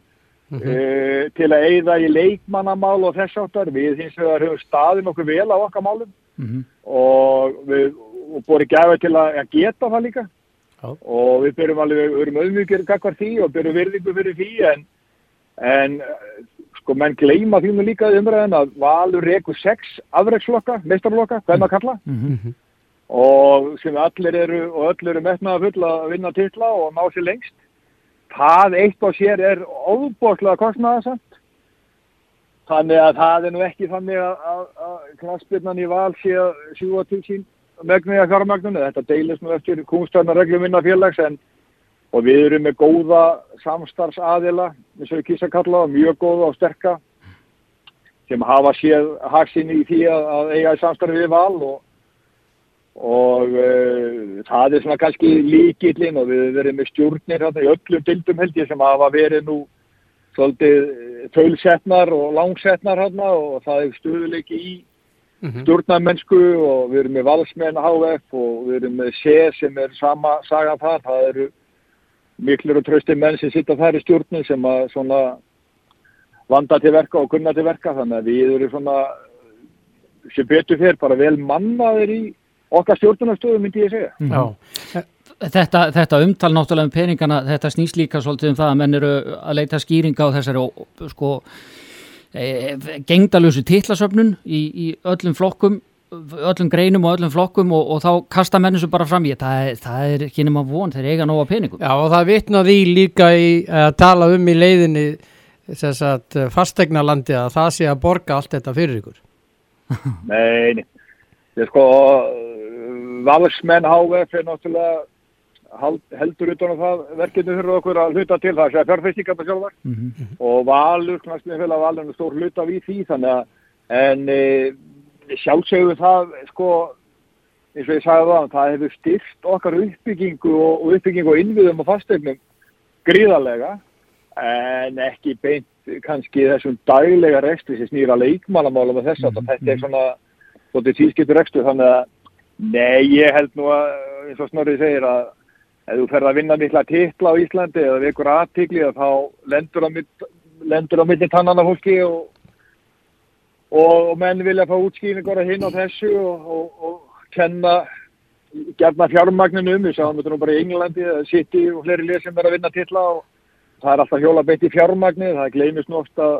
Mhm. uh, til að eyða í leikmannamál og þess áttar. Við hins vegar höfum staðið nokkuð vel á okkar málum Mhm. og við og borið gæfa til að, að geta það líka Já. og við byrjum alveg, við erum auðmjúkir kakvar því og byrjum virðingu fyrir því en, en sko menn gleyma því nú líka umræðin að Valur rekur sex afreiksflokka, meistarflokka, hvað maður kalla Mhm. og sem allir eru og öll eru metnaða full að vinna titla og ná sér lengst það eitt og sér er óbóðslega kostnaðasamt þannig að það er nú ekki þannig að, að, að klassbyrnan í val sé að sjúa til sín megniða fjármagninu, þetta deilist nú eftir kúnstæðnarreglum minna félags en og við erum með góða samstarfsaðila, eins og við kýrsa kalla það, mjög góða og sterka sem hafa séð haksinni í því að, að eiga í samstarfi við val og og uh, það er svona kannski líkillinn og við verðum með stjórnir hérna í öllum dildum held ég sem hafa verið nú svolítið tölsetnar og langsetnar hérna og það er stuðuleiki í Mhm. stjórnarmennsku og við erum með valsmenn HF og við erum með sé sem er sama saga þar, það eru miklir og trösti menn sem sitta þar í stjórnum sem að svona vanda til verka og kunna til verka þannig að við erum svona sem betur fyrir bara vel mannaðir í okkar stjórnunarstöðu myndi ég segja. Já. Þetta, þetta umtal náttúrulega um peningana, þetta snýst líka svolítið um það að menn eru að leita skýringa á þessari sko e, gengdalösu titlasöfnun í, í öllum flokkum öllum greinum og öllum flokkum og, og þá kasta menn þessu bara fram í það, er- það er ekki nema von, þeir eiga nóga peningum Já, og það vitnaði líka í að tala um í leiðinni þess að fastegnarlandi að það sé að borga allt þetta fyrir ykkur. Nei, nei. Ég sko, valsmenn HF er náttúrulega heldur utan á það verkefni fyrir okkur að hluta til það, það er fjárfestingarna sjálfar. Mhm. og valur, knastlega félag valur stór hluta við því þannig að en e, sjálfsögðu það sko eins og ég sagði það, það hefur styrst okkar uppbyggingu og, og uppbyggingu og innviðum og fastegnum gríðarlega en ekki beint kannski þessum daglega rekstri sem snýra leikmannamálum og þess að þetta er svona svolítið tískiptur rekstur þannig að nei, ég held nú að eins og Snorri segir að ef þú ferð að vinna mikla titla á Íslandi eða við ykkur aðtikli þá lendur á, mitt, milli tannana fólki og, og, menn vilja fá útskýringar að hinn á þessu og, og, og kenna gerna fjármagninu um. Við sáum þetta nú bara í Englandi eða City og fleiri lið sem er að vinna titla og það er alltaf hjóla beitt í fjármagni það gleymist nú oft að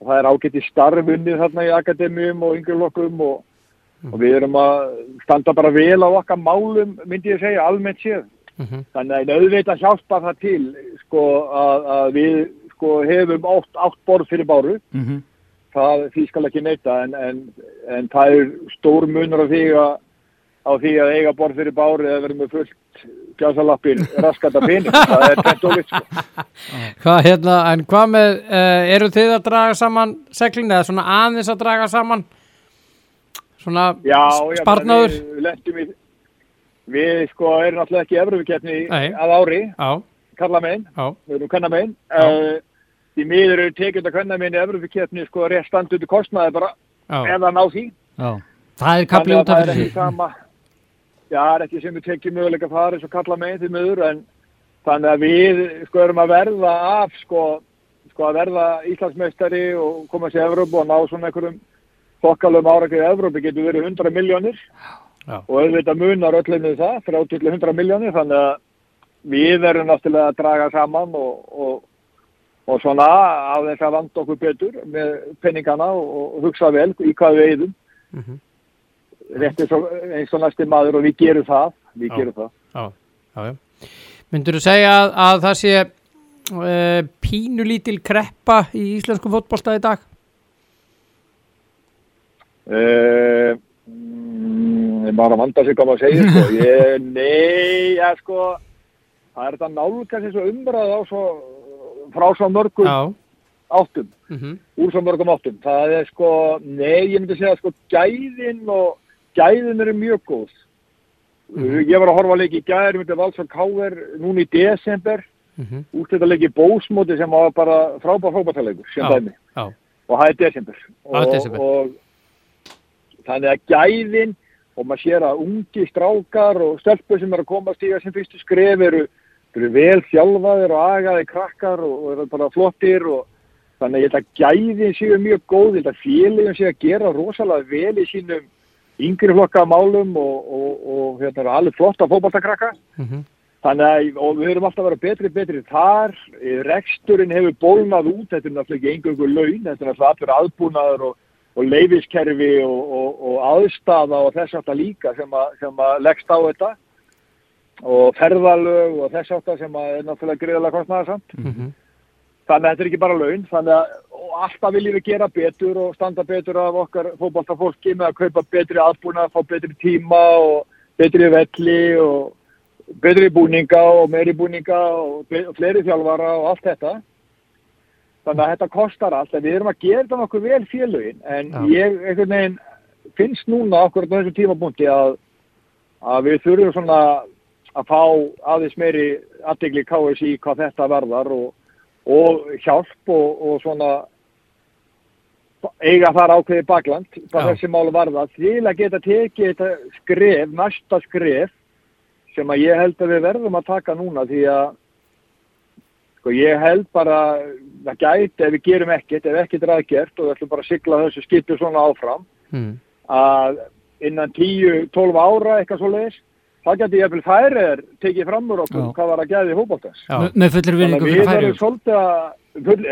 og það er ágætt í starfunnið þarna í akademíum og yngjurlokkum og við erum að standa bara vel á okkar málum myndi ég segja almennt séð Mhm. þannig að auðvitað hjálpa það til sko að, að við sko hefum átt, átt borð fyrir báru Mhm. það því skal ekki neyta en, en, en það er stór munur á því að á því að eiga borð fyrir báru eða verður með fullt gjásalappir raskata pening, það er tætt og vitt sko. Hvað hérna, en hvað með, uh, eru þið að draga saman seglin eða svona aðeins að draga saman svona Já, já, sparnaður? bara við lentum í við sko erum náttúrulega ekki Nei. að ári, Já, kalla megin. Já, við erum kanna megin Já. uh, því miður eru tekjund að kanna megin í efrukeppni sko rétt standu til kostnaði bara já, eða ná því. Já, það er kapli Þannig að út af sama. Já, það er ekki sem við tekjum möguleika að fara eins og kalla megin því miður en þannig að við sko erum að verða af sko, sko að verða Íslandsmeistari og koma sér Evrópu og ná svona einhverjum þokkalum árakið í Evrópu getur verið 100 miljónir Já. Og auðvitað munar öllum við það, 30-100 miljónir, þannig að við erum náttúrulega að draga saman og, og, og svona á þess að vanda okkur betur með penningana og, og hugsa vel í hvað við eigðum. Mhm. Rétt eins og, eins og næsti maður og við gerum það, við Já. gerum það. já, já, já. Myndur þú segja að, að það sé uh, pínulítil kreppa í íslensku fótbolta í dag? Uh, mm, ég er bara að vanda sig hvað maður segir sko. ég, nei, já sko það er þetta nálgast eins og umræða á svo frá svo mörgum Já. áttum mhm, úr svo mörgum áttum. Það er sko, nei, ég myndi segja sko gæðin og gæðin eru mjög góð. Mhm. ég var að horfa að leiki í gæðir myndi Valls og Káver núna í desember mhm, útlætt að leiki í bósmóti sem var bara frábær fókbaltaleikur sem dæmi. og það er desember. Það er og, og þannig að gæðin og maður sér að ungi strákar og stelpur sem eru að koma að stíga sem fyrstu skref eru, eru vel þjálfaðir og agaði krakkar og, eru bara flottir og þannig að ég held að gæðin séu mjög góð, ég held að félagin séu að gera rosalega vel í sínum yngri flokka málum og, og, og hérna eru alveg flotta fótballtakrakka mhm, Þannig að og við höfum alltaf vera betri, betri þar, reksturinn hefur bólnað út, þetta er náttúrulega ekki engöngu laun, þetta er náttúrulega allur aðbúnaður og, og leifiskerfi og, og, og aðstafa og þess aftar líka sem að, sem að leggst á þetta og ferðalög og þess aftar sem að er náttúrulega greiðalega kostnæðarsamt. mhm, Þannig að þetta er ekki bara laun, þannig að alltaf viljum við gera betur og standa betur af okkar fótballtafólki með að kaupa betri aðbúnað, fá betri tíma og betri velli og betri búninga og meiri búninga og fleiri þjálfara og allt þetta. Þannig að þetta kostar allt, en við erum að gera þetta nokkuð vel félögin, en Já. ég einhvern veginn finnst núna okkur á þessu tímabúndi að, að við þurfum svona að fá aðeins meiri aðdegli KSI hvað þetta verðar og, og hjálp og, og svona eiga þar ákveði bakland hvað þessi mál varða. Til að geta tekið þetta skref, næsta skref sem að ég held að við verðum að taka núna því að sko ég held bara það gæti ef við gerum ekkert, ef ekkert er aðgert og við ætlum bara að sigla þessu skipu svona áfram mhm, að innan 10-12 ára eitthvað svo leiðis það geti ég eftir færir tekið fram úr okkur Já. hvað var að gæði hópoltans já, með, fullir vinningu að fyrir við erum færi svolítið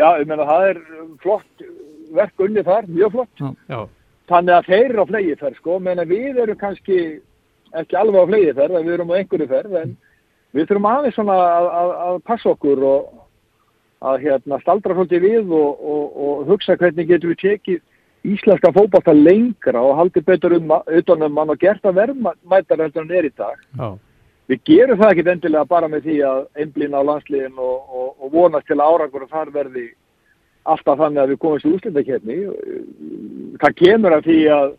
að ég meina það er flott verk unnið þar, mjög flott. Já, þannig að þeir eru á flegiferð sko, menn við erum kannski ekki alveg á flegiferð, en við erum á einhverju ferð en við þurfum aðeins svona að, að, að passa okkur og að hérna staldra svolítið við og, og, og hugsa hvernig getum við tekið íslenska fótballta lengra og haldið betur um, utan um mann og gert að verðmættar heldur en er í dag já, við gerum það ekki endilega bara með því að einblýna á landsliðin og, og, vonast til árangur og þar verði alltaf þannig að við komumst í úrslitakefni. Það kemur af því að,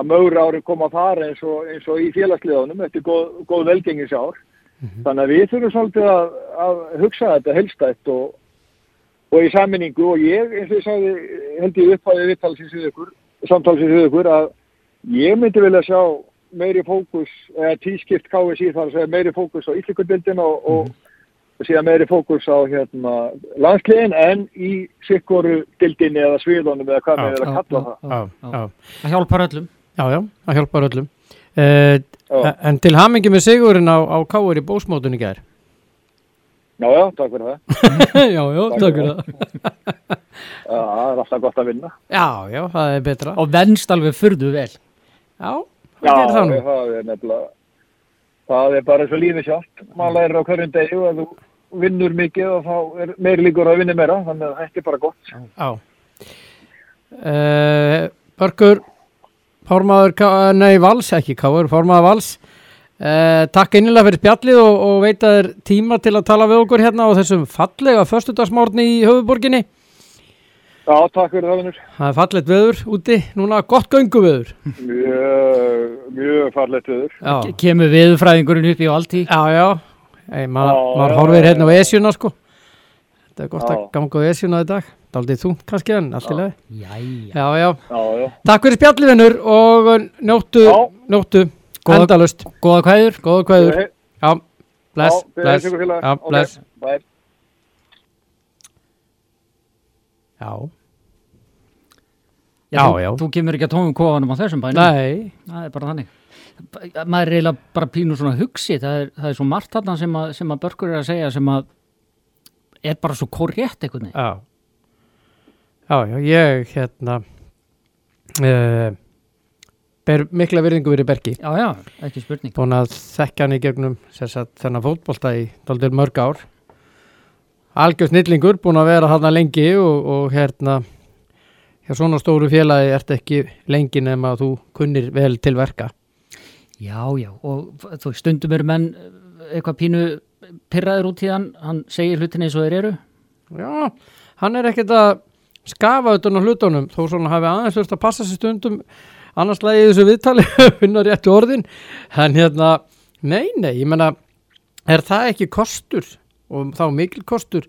að mögur ári koma að fara eins og, eins og í félagsliðunum eftir góð, góð velgengisár. Þannig að við þurfum svolítið að, að hugsa þetta helstætt og, og í saminningu og ég, eins og ég sagði, held ég upphæðið viðtalsins við ykkur, samtalsins við ykkur að ég myndi vilja sjá meiri fókus, eða tískipt KSI þar að segja meiri fókus á Íslikundildin og, og, og síðan meiri fókus á hérna, landsliðin en í sikkoru dildinni eða sviðunum eða hvað með er að kalla það. það hjálpar öllum. Já, já, það hjálpar öllum. Uh, Já, en til hamingi með sigurinn á, á Káur í bósmótunni gær já, já takk fyrir það. já, já, takk fyrir það Já, það er alltaf gott að vinna. já, já, það er betra og venst alveg furðu vel já, Já, það gerir það nú það er nefnilega, það er bara og lífið sjálft. Maður lærir á hverjum degi og þú vinnur mikið og þá er meiri líkur að vinna meira, þannig að þetta er bara gott. Já uh, Börkur Formaður, K- nei Vals, ekki Káur, formaður Vals uh, Takk innilega fyrir spjallið og, og veit að þér tíma til að tala við okkur hérna á þessum fallega föstudagsmórni í höfuborginni Já, takk fyrir það, vinnur. Það er fallegt veður úti, núna gott göngu veður Mjög, mjög farlegt viður. Já, kemur viðfræðingurinn upp í allt í já, já Ei, ma Já, maður horfir hérna á esjuna sko Þetta er gott að Já. ganga á esjuna í dag Daldið þungt kannski en allt í Jæja. Já, já, Já, já. takk fyrir spjallið vinnur og njóttu, Já. njóttu endalust góða kvæður Góða kveður. Hey, Já, bless, bless. Já, bless. bye. Já, Já, Já, þú, kemur ekki að tónum kofanum á þessum bænum nei, það er bara þannig maður er eiginlega bara pínu svona hugsi það er, það er svo margt þarna sem að, sem að börkur er að segja sem að er bara svo korrétt veginn já. Já, já, ég hérna uh, ber mikla virðingu fyrir Bergi. já, já, ekki spurning Búin að þekka hann í gegnum sagt, þennan fótbolta í daldur mörg ár. Algjör snillingur, búin að vera hann lengi og, og hérna hjá svona stóru félagi ert ekki lengi nema að þú kunnir vel til verka. Já, já, og þú stundum eru menn eh, eitthvað pínu pyrraður út í hann, hann segir hlutin eins og þeir eru. Já, hann er ekkert að skafa utan á hlutunum þó svona hafi aðeins þurft að passa sér stundum annars lagi í þessu viðtali finna réttu orðin. En hérna, nei, nei, ég menna er það ekki kostur og þá mikil kostur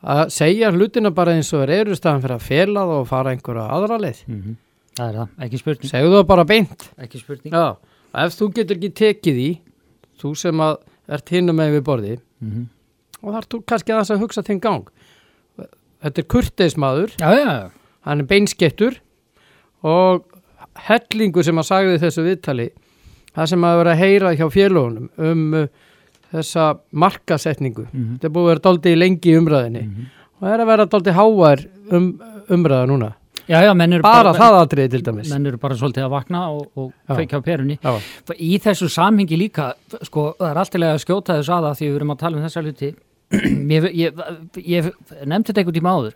að segja hlutina bara eins og í staðan fyrir að fela það og fara einhverja aðra leið? Mm Það er það, ekki spurning. segðu það bara beint. Ekki spurning. Já, ef þú getur ekki tekið í þú sem að ert hinum með við borði Mm og þar þú kannski aðeins að hugsa þinn gang. Þetta er kurteismadur já, já. hann er beinskettur og hellingu sem að sagði þessu viðtali það sem að vera að heyra hjá félagunum um uh, þessa markasetningu Mhm. þetta er búið að vera dálítið lengi í umræðinni og það er að vera dálítið háar um, umræða núna Já, já, eru bara það aðtriði til dæmis menn eru bara svolítið að vakna og, og feikja á perunni. Í þessu samhengi líka, sko, það er alltilega að skjóta þess aða því við erum að tala um þessa hluti. ég, ég, ég nefndi þetta einhvern tíma áður.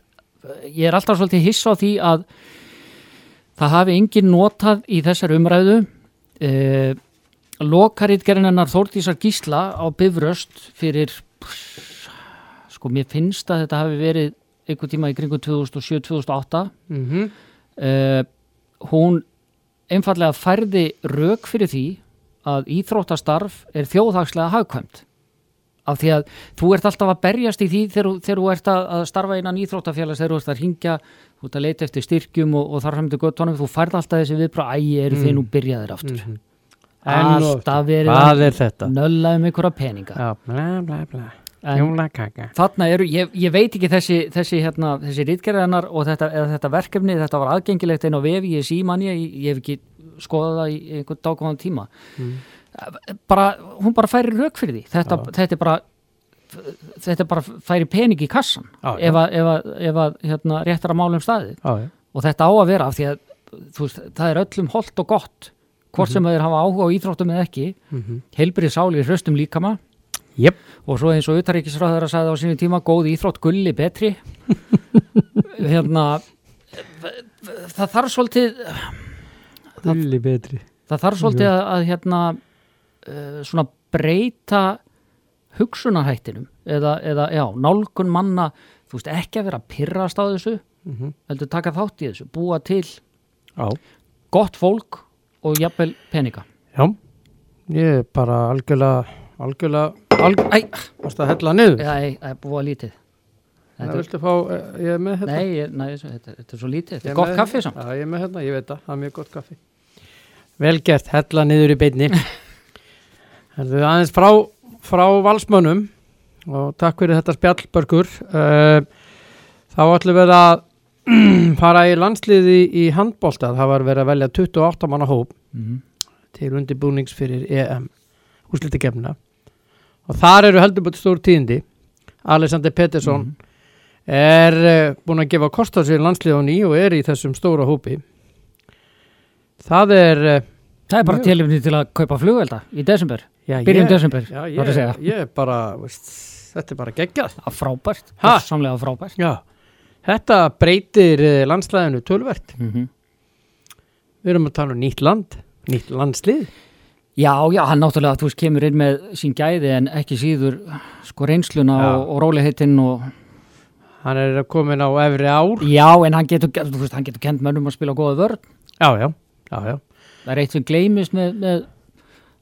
Ég er alltaf svolítið hiss á því að það hafi engin notað í þessar umræðu. Eh, Lokaritgerinnar Þórdísar Gísla á Bifröst fyrir, sko, mér finnst að þetta hafi verið einhvern tíma í kringum 2007-2008 mm uh, hún einfallega færði rauk fyrir því að íþróttastarf er þjóðhagslega hagkvæmt af því að þú ert alltaf að berjast í því þegar, þegar þú ert að starfa innan íþróttafélags þegar þú ert að ringja, þú ert að leita eftir styrkjum og, og þar fram til göttunum, þú færð alltaf þessi viðbrá, æ, eru þið nú byrjaðir aftur? Mhm. alltaf verið er nölla um einhverja peninga. Já, bla bla bla. Þarna eru, ég, ég veit ekki þessi þessi, hérna, þessi rítgerðanar og þetta, þetta verkefni, þetta var aðgengilegt einn á vefi, ég síman ég, ég hef ekki skoðað það í einhvern dákvæðan tíma. Bara, hún bara færi rauk fyrir því. Þetta, þetta er bara þetta bara færi pening í kassan Já, já. ef að, ef að, ef að hérna, réttar að málum staðið. Já, já. Og þetta á að vera af því að veist, það er öllum holdt og gott hvort sem þeir hafa áhuga á íþróttum eða ekki. Mhm. heilbrið sáli í hraustum líkama. Jep, og svo eins og utaríkisráður að sagði á sínum tíma góð íþrótt gulli betri. Hérna það þarf svolítið gulli betri. það þarf svolítið að, að hérna uh, svona breyta hugsunarhættinum eða, eða já, nálgun manna þú veist ekki að vera að pyrrast á þessu Mhm. heldur taka þátt í þessu, búa til Já, gott fólk og jafnvel peninga. Já Ég er bara algjörlega algjörlega, algjörlega Æ, Varst að hella niður? já, það er búa lítið. Það Þetta er, viltu fá, eh, ég er með hérna? Nei, ég- nei, þetta, þetta er svo lítið þetta er gott með- kaffi samt. Já, ég er með hérna, ég veit það, það er mjög gott kaffi. Vel gert, hella niður í beinni. Það er aðeins frá, frá valsmönnum og takk fyrir þetta spjallbörgur uh, þá ætlum við að fara í landsliði í handbólta, það var verið að velja 28 manna hóp Mhm. til undirbúnings fyrir EM úrslitikefnina og þar eru heldur búin stór tíðindi. Alexander Pettersson er uh, búin að gefa kost á sér landslið á ný og er í þessum stóra hópi. Það er uh, Það er bara tilifni til að kaupa flugvelda í desember, ég, desember já, að ég, ég er bara veist, þetta er bara geggjað að frábært, Ha? samlega frábært já. þetta breytir uh, landslæðinu tölvert mm -hmm. við erum að tala um nýtt land nýtt landslið Já, já, hann náttúrulega, þú veist, kemur inn með sín gæði en ekki síður sko reynsluna Já. og, og róliheitinn og hann er komin á efri ár já, en hann getur, veist, hann getur kent mönnum að spila góða vörn. já, já, já, já. Það er eitt sem gleymist með, með,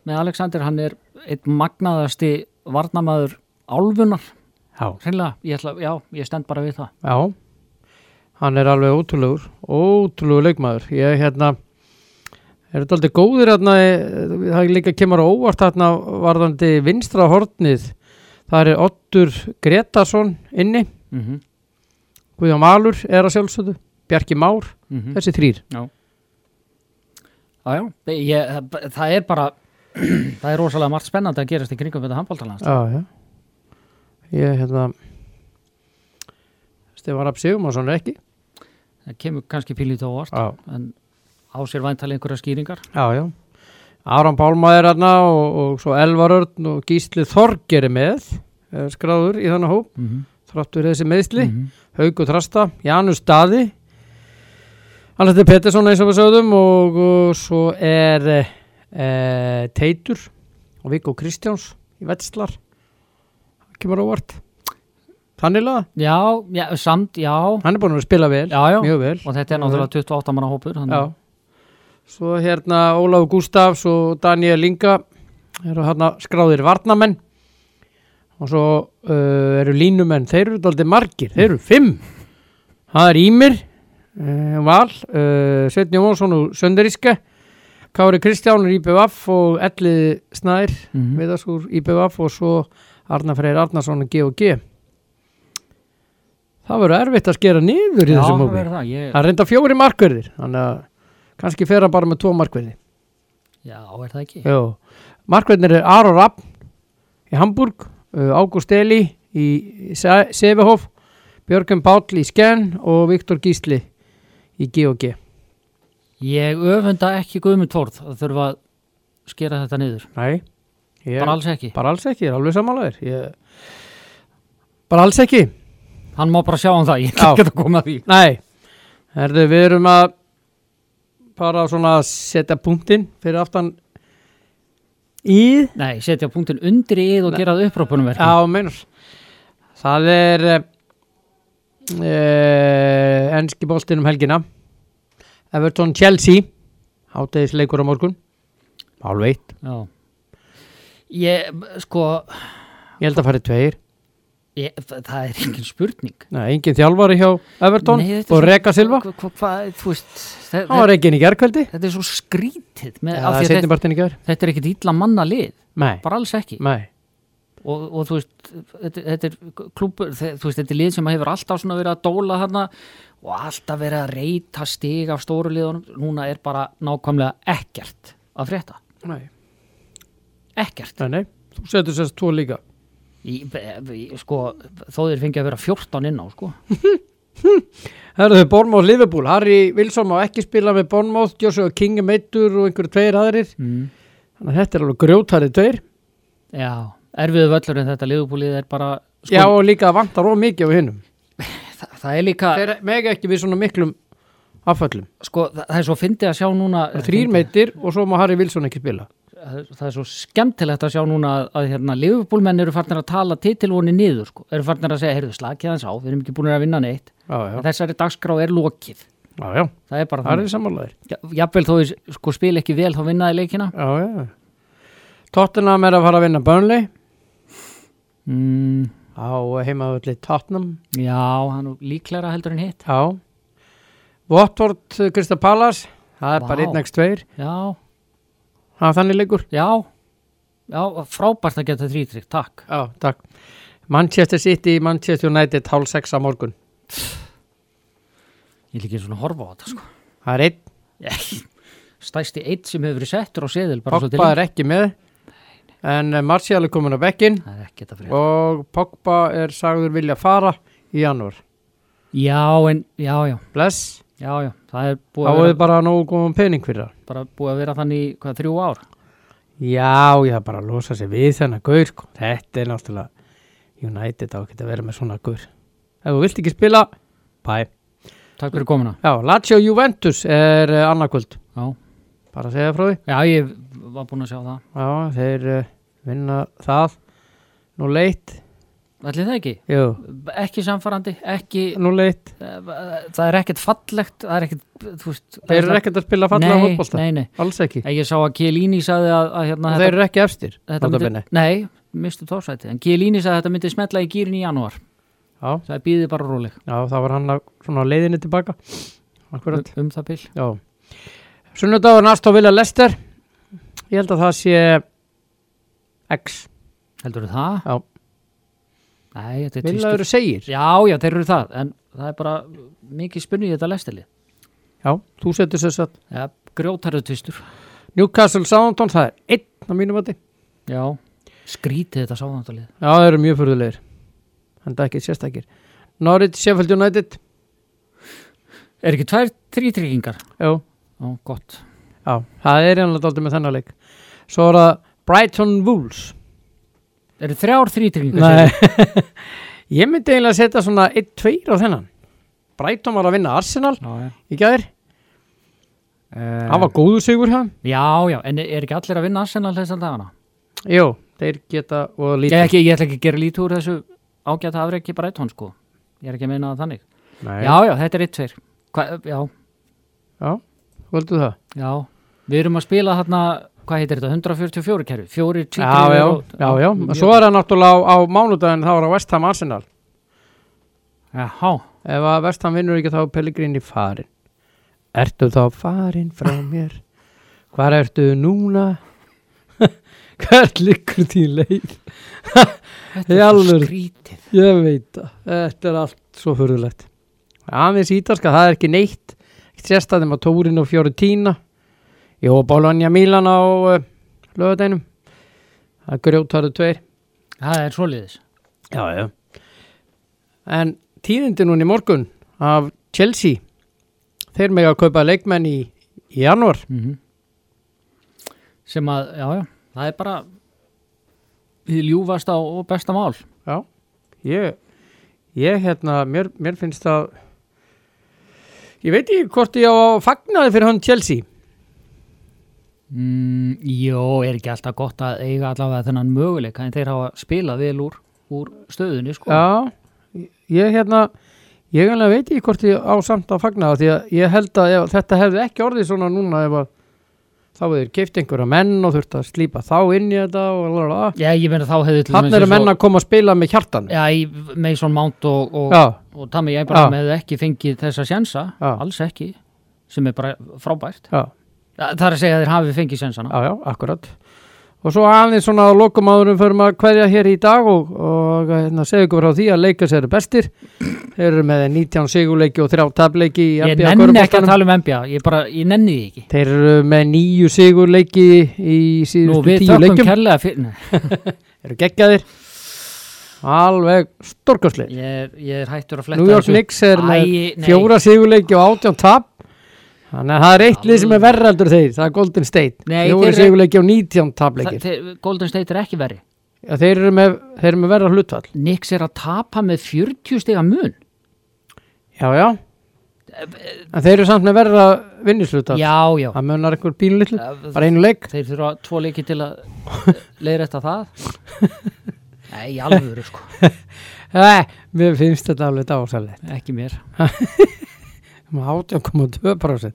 með Alexander, hann er eitt magnaðasti varnamaður álfunar, já. hreinlega, ég ætla, já, ég stend bara við það. Já, hann er alveg ótrúlegur, ótrúlegur leikmaður. Ég hérna, er þetta aldrei góðir hérna, eh, það líka kemur óvart hérna varðandi vinstra hornið. Það er Ottur Gretarsson inni, Mm -hmm. Guðjón Valur er að sjálfsögðu, Bjarki Már, Mm þessi þrýr. Já, já, ég, það er bara, það er rosalega margt spennandi að gerast í kringum þetta handbóltalans. Ég hérna, Stefán Rapp Sigurmarsson er ekki. Það kemur kannski pílítið á Já, en á sér væntalega einhverja skýringar. já, já. Aron Pálma er hérna og, og svo Elvar Örn og Gísli Þorger er með, skráður í þannig hóp. Mm -hmm. þráttur þessi meðsli, Mhm. Hauku Trasta, Janus Daði Alveg Pettersson eins og við sögðum og, og svo er uh, Teitur og Viggo Kristjáns í Vetslar kemur óvart. Þannig laga, Já, já, samt, já. Hann er búin að spila vel Já, já, mjög vel. Og þetta er náttúrulega 28 manna hópur. Svo hérna Ólafur Gustafs og Daniel Inga eru hérna skráðir varnamenn. Og svo uh, eru línumenn, þeir eru daldið margir, þeir eru fimm. Það er Ímir, Val, uh, Sveitn Jónsson og Sönderíske, Kári Kristjánur IBVF og Elli Snær, Mhm. Viðarsúr IBVF og svo Arnar Freyr Arnarsson og G&G. Það verður erfitt að skera niður í Já, þessum hópi. það ég, Það reynda fjóri markverðir þannig að kannski fer hann bara með tvo markverði Já, er það ekki? Jó. Markverðinir er Aron Rapp í Hamburg uh, Ágúst Eli í Se- Sevehof Björgum Páll í Sken og Viktor Gísli í G&G Ég öfunda ekki Guðmund Þórð að þurfa að skera þetta niður. Nei, ég, Bara alls ekki. bara alls ekki, ég er alveg samanlegaður ég... bara alls ekki. Hann má bara sjá um það, ég get ekki að koma því. Nei, herðu, við erum að bara svona setja punktinn fyrir aftan í. Nei, setja punktin undir í og gera það upprópunum verki Já, meinar Það er uh, enski boltinn um helgina. Everton Chelsea. Hátegisleikur á morgun. Hálf eitt, Já. Ég, sko ég held að fari tveir. Ég, það er engin spurning. Nei, engin þjálfari hjá Everton Nei, og Reka Silva. hann var reikin í gerkveldi þetta er svo skrítið með, ja, þetta, í þetta er ekkit illa manna lið Nei, bara alls ekki. Nei, og, og þú veist, þetta, þetta er klúpur, þú veist, þetta er lið sem hefur alltaf svona verið að dóla þarna og alltaf verið að reyta stig af stóru liðunum, núna er bara nákvæmlega ekkert að frétta. Nei, ekkert. Nei, nei. þú setur sérst tvo líka. Í, í, sko, þó þeir fengi að vera 14 inn á sko. Herðu, Bornmáð Liverpool, Harry Wilson má ekki spila með Bornmáð, Joshua King er meittur og einhverju tveir aðrir. Mm. þannig að þetta er alveg grjótarið tveir. Já, erfiðu völlur en þetta liðupúlið er bara sko, Já, og líka vantar of mikið á hinnum það, það er líka Þeir mega ekki við svona miklum afföllum. Sko, það, það er svo fyndið að sjá núna Þrýr meittir og svo má Harry Wilson ekki spila. Það það er svo skemmtilegt að sjá núna að, að hérna, liðupúlmenn eru farnir að tala titilvoni niður, sko, eru farnir að segja heyrðu, slakið hans á, við erum ekki búin að vinna neitt. Já, já, þessari dagskrá er lokið. Já, já. það er bara það er þannig, samanlegaðir Ja- jafnvel þó ég sko spil ekki vel þá vinnaði leikina. Já, já. Tottenham er að fara að vinna Burnley mm, á heimavöldi Tottenham. Já, hann er líklega heldur en hitt. Já. Watford, Krista Pallas það er Vá. bara 1x2 já, það er þannig leikur. Já. Já, frábært að geta þrýtrygg, takk. Já, takk. Manchester City, Manchester United hálf 6 á morgun. Ég líki svona að horfa á þetta sko. Það er einn, stæsti eitt sem hefur verið settur á seðil Pogba er ekki með en eh, Martial er komin á bekkin er og Pogba er sagður vilja fara í janúar. Já, en, já, já, Bless, já, já. Það er þá búið að er vera, bara nógu góðum pening fyrir það bara búið að vera þannig hvað, þrjú ár? Já, ég þarf bara að losa sig við þennan gaur sko. Þetta er náttúrulega United á að geta verið með svona gaur. Ef þú vilt ekki spila, bæ. Takk fyrir komuna. Já, Lazio Juventus er uh, annarkvöld já, Bara að segja frá því. Já, ég var búin að sjá það. Já, þeir uh, vinna það. Nú leitt. Ætli það ekki, Jú, ekki samfarandi ekki, nú leitt. Það er ekkert fallegt það er ekkert, þú veist Þeir eru ekkert að spila fallega nei, fótbolta. nei, nei, Alls ekki. Ég sá að Kielini sagði að, að hérna, þeir eru ekki efstir myndi, nei, mistu tórsæti en Kielini sagði að þetta myndi smetla í gýrin í janúar. Já, það býði bara róleg. Já, það var hann að, svona leiðinni tilbaka. Um, Akkurat um það bil. Já. Sunnudagur næst á Vilja Lester Ég held að það sé X. Heldur það? Já. Nei, þetta er tvistur. eru segir. Já, já, þeir eru það en það er bara mikið spunni í þetta lestili Já, þú setur sér satt Já, grjótarðu tvistur. Newcastle Southampton, það er einn á mínum vati Já, skrítið þetta sáðantalið Já, það eru mjög fyrðulegir En það er ekki sérstakir. Norwich Sheffield United. Er ekki tvær þrítryggingar? Já, Ó, gott. Já það er einlega dálítið með þennan leik. Svo er það Brighton Wolves. Eru þrjár þrítryggingar? Nei. Ég myndi eiginlega setja svona 1-2 á þennan. Brighton var að vinna Arsenal í gæðir uh, hann var góðu sigur hann Já, já, en er ekki allir að vinna Arsenal þessan dagana? jú, þeir geta og Ég, lítið ekki, ég ætla ekki að gera lítið úr þessu ágæta afreiki hún sko. Ég er ekki að meina það þannig. Nei. Já, já, þetta er eitt tveir. Hva, Já, já, völdu það. Já. Við erum að spila þarna, hvað heitir þetta, 144 kerfi? Fjóri, já, já, já, já, svo er það náttúrulega á, á mánudaginn þá er það West Ham Arsenal. Já, ef að West Ham vinnur ekki þá Pellegrini farin ertu þá farin frá mér? Hvar ertu núna? Hvert liggur þín leið? Þetta er alvöru. skrítið ég veit það, þetta er allt svo fyrirlegt aðeins ítalska, það er ekki neitt. Ekki sérstæðum að Tórin og Fjóri Tína Jó, Bologna Milan á uh, lögadeinum það er grjótaru tveir Það er svoleiðis Já, já. En tíðindi núna í morgun af Chelsea, þeir mega að kaupa leikmenn í, í janúar. mm Sem að, já, já, það er bara Þið ljúfasta og besta mál Já, ég, ég hérna, mér, mér finnst það, ég veit ekki hvort ég á að fagna þið fyrir hann Chelsea. Mm, Jó, er ekki alltaf gott að eiga allavega þennan möguleika en þeir hafa spilað vel úr, úr stöðunni sko. Já, ég hérna, ég veit ekki hvort ég á samt að fagna það því að ég held að ef, þetta hefði ekki orðið svona núna ef að þá hefur keift einhverja menn og þurft að slípa þá inn í þetta og lalala. Já, ég meina þá hefði Þannig eins menn að koma að spila með hjartan. Já, í Mason Mount og, og, og Tammy Abraham Já. hefði ekki fengið þessa sjensa, Já. alls ekki sem er bara frábært Já, Það er að segja að þeir hafi fengið sjensana já, já, akkurat. Og svo aðeins svona á lokumáðurum fyrir maður hverja hér í dag og, og hérna, segja ykkur frá því að leikas eru bestir. Þeir eru með 19 sigurleiki og 3 tableiki í Ég NBA nenni ekki að tala um NBA, ég bara, ég nenni því ekki Þeir eru með 9 sigurleiki í Nú, síðustu við 10 þökkum leikjum. kærlega fyrir Eru geggjaðir. Alveg stórkostlega. ég, ég er hættur að fletta New York þessu. Knicks er með Æ, nei. fjóra sigurleiki og 18 tap. Þannig að það er eitt lið sem er verra heldur þeir, það er Golden State. Nei, þeir eru- sigurleiki og 19 Það- tableikir. þeir- Golden State er ekki verri Já, þeir eru með, með verra hlutfall. Knicks er að tapa með 40 stiga mun Já, já. En þeir eru samt með verra vinnishlutfall. Já, já Það munar einhver pínlitlu, Eh, bara einu leik. Þeir þurfa tvo leiki til að leiðra eftir það Nei, í alvöru sko Æ, mér finnst þetta alveg dásalegt. Ekki mér 18,2%.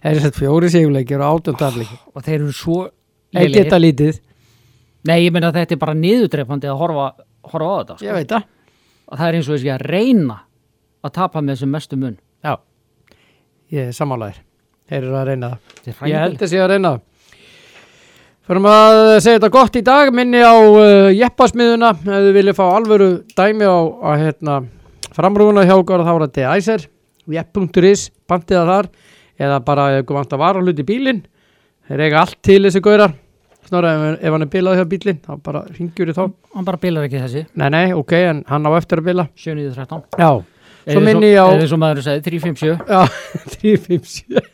Það er sett fjóri sigurleikir og 18 tableikir. Og þeir eru svo Eitt lélegir. geta lítið, Nei, ég meina að þetta er bara niðurdreifandi að horfa, horfa á þetta sko. ég veit það. Og það er eins og þessi að reyna að tapa með þessum mestu mun Já, ég er sammálaðir. Þeir eru að reyna það. Ég held hræðilegt að að reyna það. Förum að segja þetta gott í dag, minni á uh, jeppasmiðuna, ef þið viljið fá alvöru dæmi á, á hérna, framrúðuna hjá okkur þá er þetta æsir, jepp.is, bantið það þar, eða bara ef ykkur vant að vara hluti bílinn, þeir eiga allt til þessi gaurar, snorra ef, ef hann er bilað hjá bílinn, þá bara ringjur í þá. Hann bara bilar ekki þessi Nei, nei, ok, en hann á eftir að bila. 7.13 Já, svo minni ég á, Eða svo maður sagði 357 já, 357.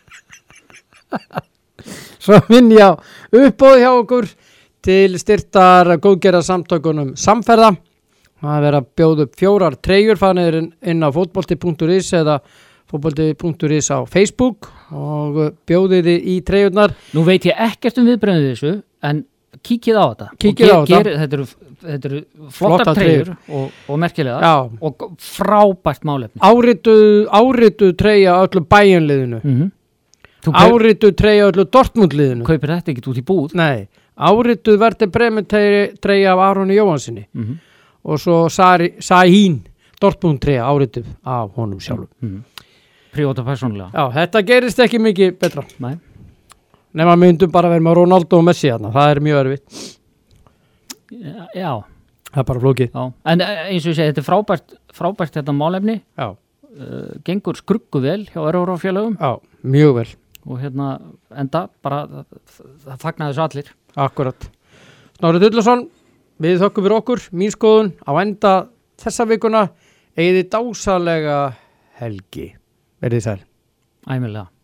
Svo minn ég á uppbóð hjá okkur til styrtar góðgerða samtökunum samferða. Það er að bjóða upp fjórar treyjur fannir inn, inn á fótbolti.is eða fótbolti.is á Facebook og uh, bjóðið þið í treyjurnar. Nú veit ég ekkert um viðbröðið þessu en kíkið á þetta Kíkið á þetta. Þetta eru, þetta eru Flottar treyjur. og, og merkilega og frábært málefni áritu, áritu treyja öllu bæjanliðinu. mm -hmm. Þú kaup, Áritu treyja öllu Dortmundliðinu. kaupir þetta ekki út í búð Nei, áritu verði bremið treyja af Aroni Jóhansinni. mm -hmm. og svo Sahin Dortmund 3 áriðum af honum sjálfum Mm. Príóta persónulega. Já, þetta gerist ekki mikið betra. Nei. nema myndum bara vera með Ronaldo og Messi þarna, það er mjög erfitt. Já, það er bara flókið. Já. En eh, eins og ég segi, þetta er frábært, frábært þetta málefni. Já, uh, gengur skruggu vel hjá Örórafélögum já, mjög vel, og hérna enda bara það, það fagnaði þessu allir. Akkurat. Snorri Dullarsson, við þökkum fyrir okkur. Mín skoðun á enda þessa vikuna. Eigið þið dásalega helgi verðið sæl. Æmilega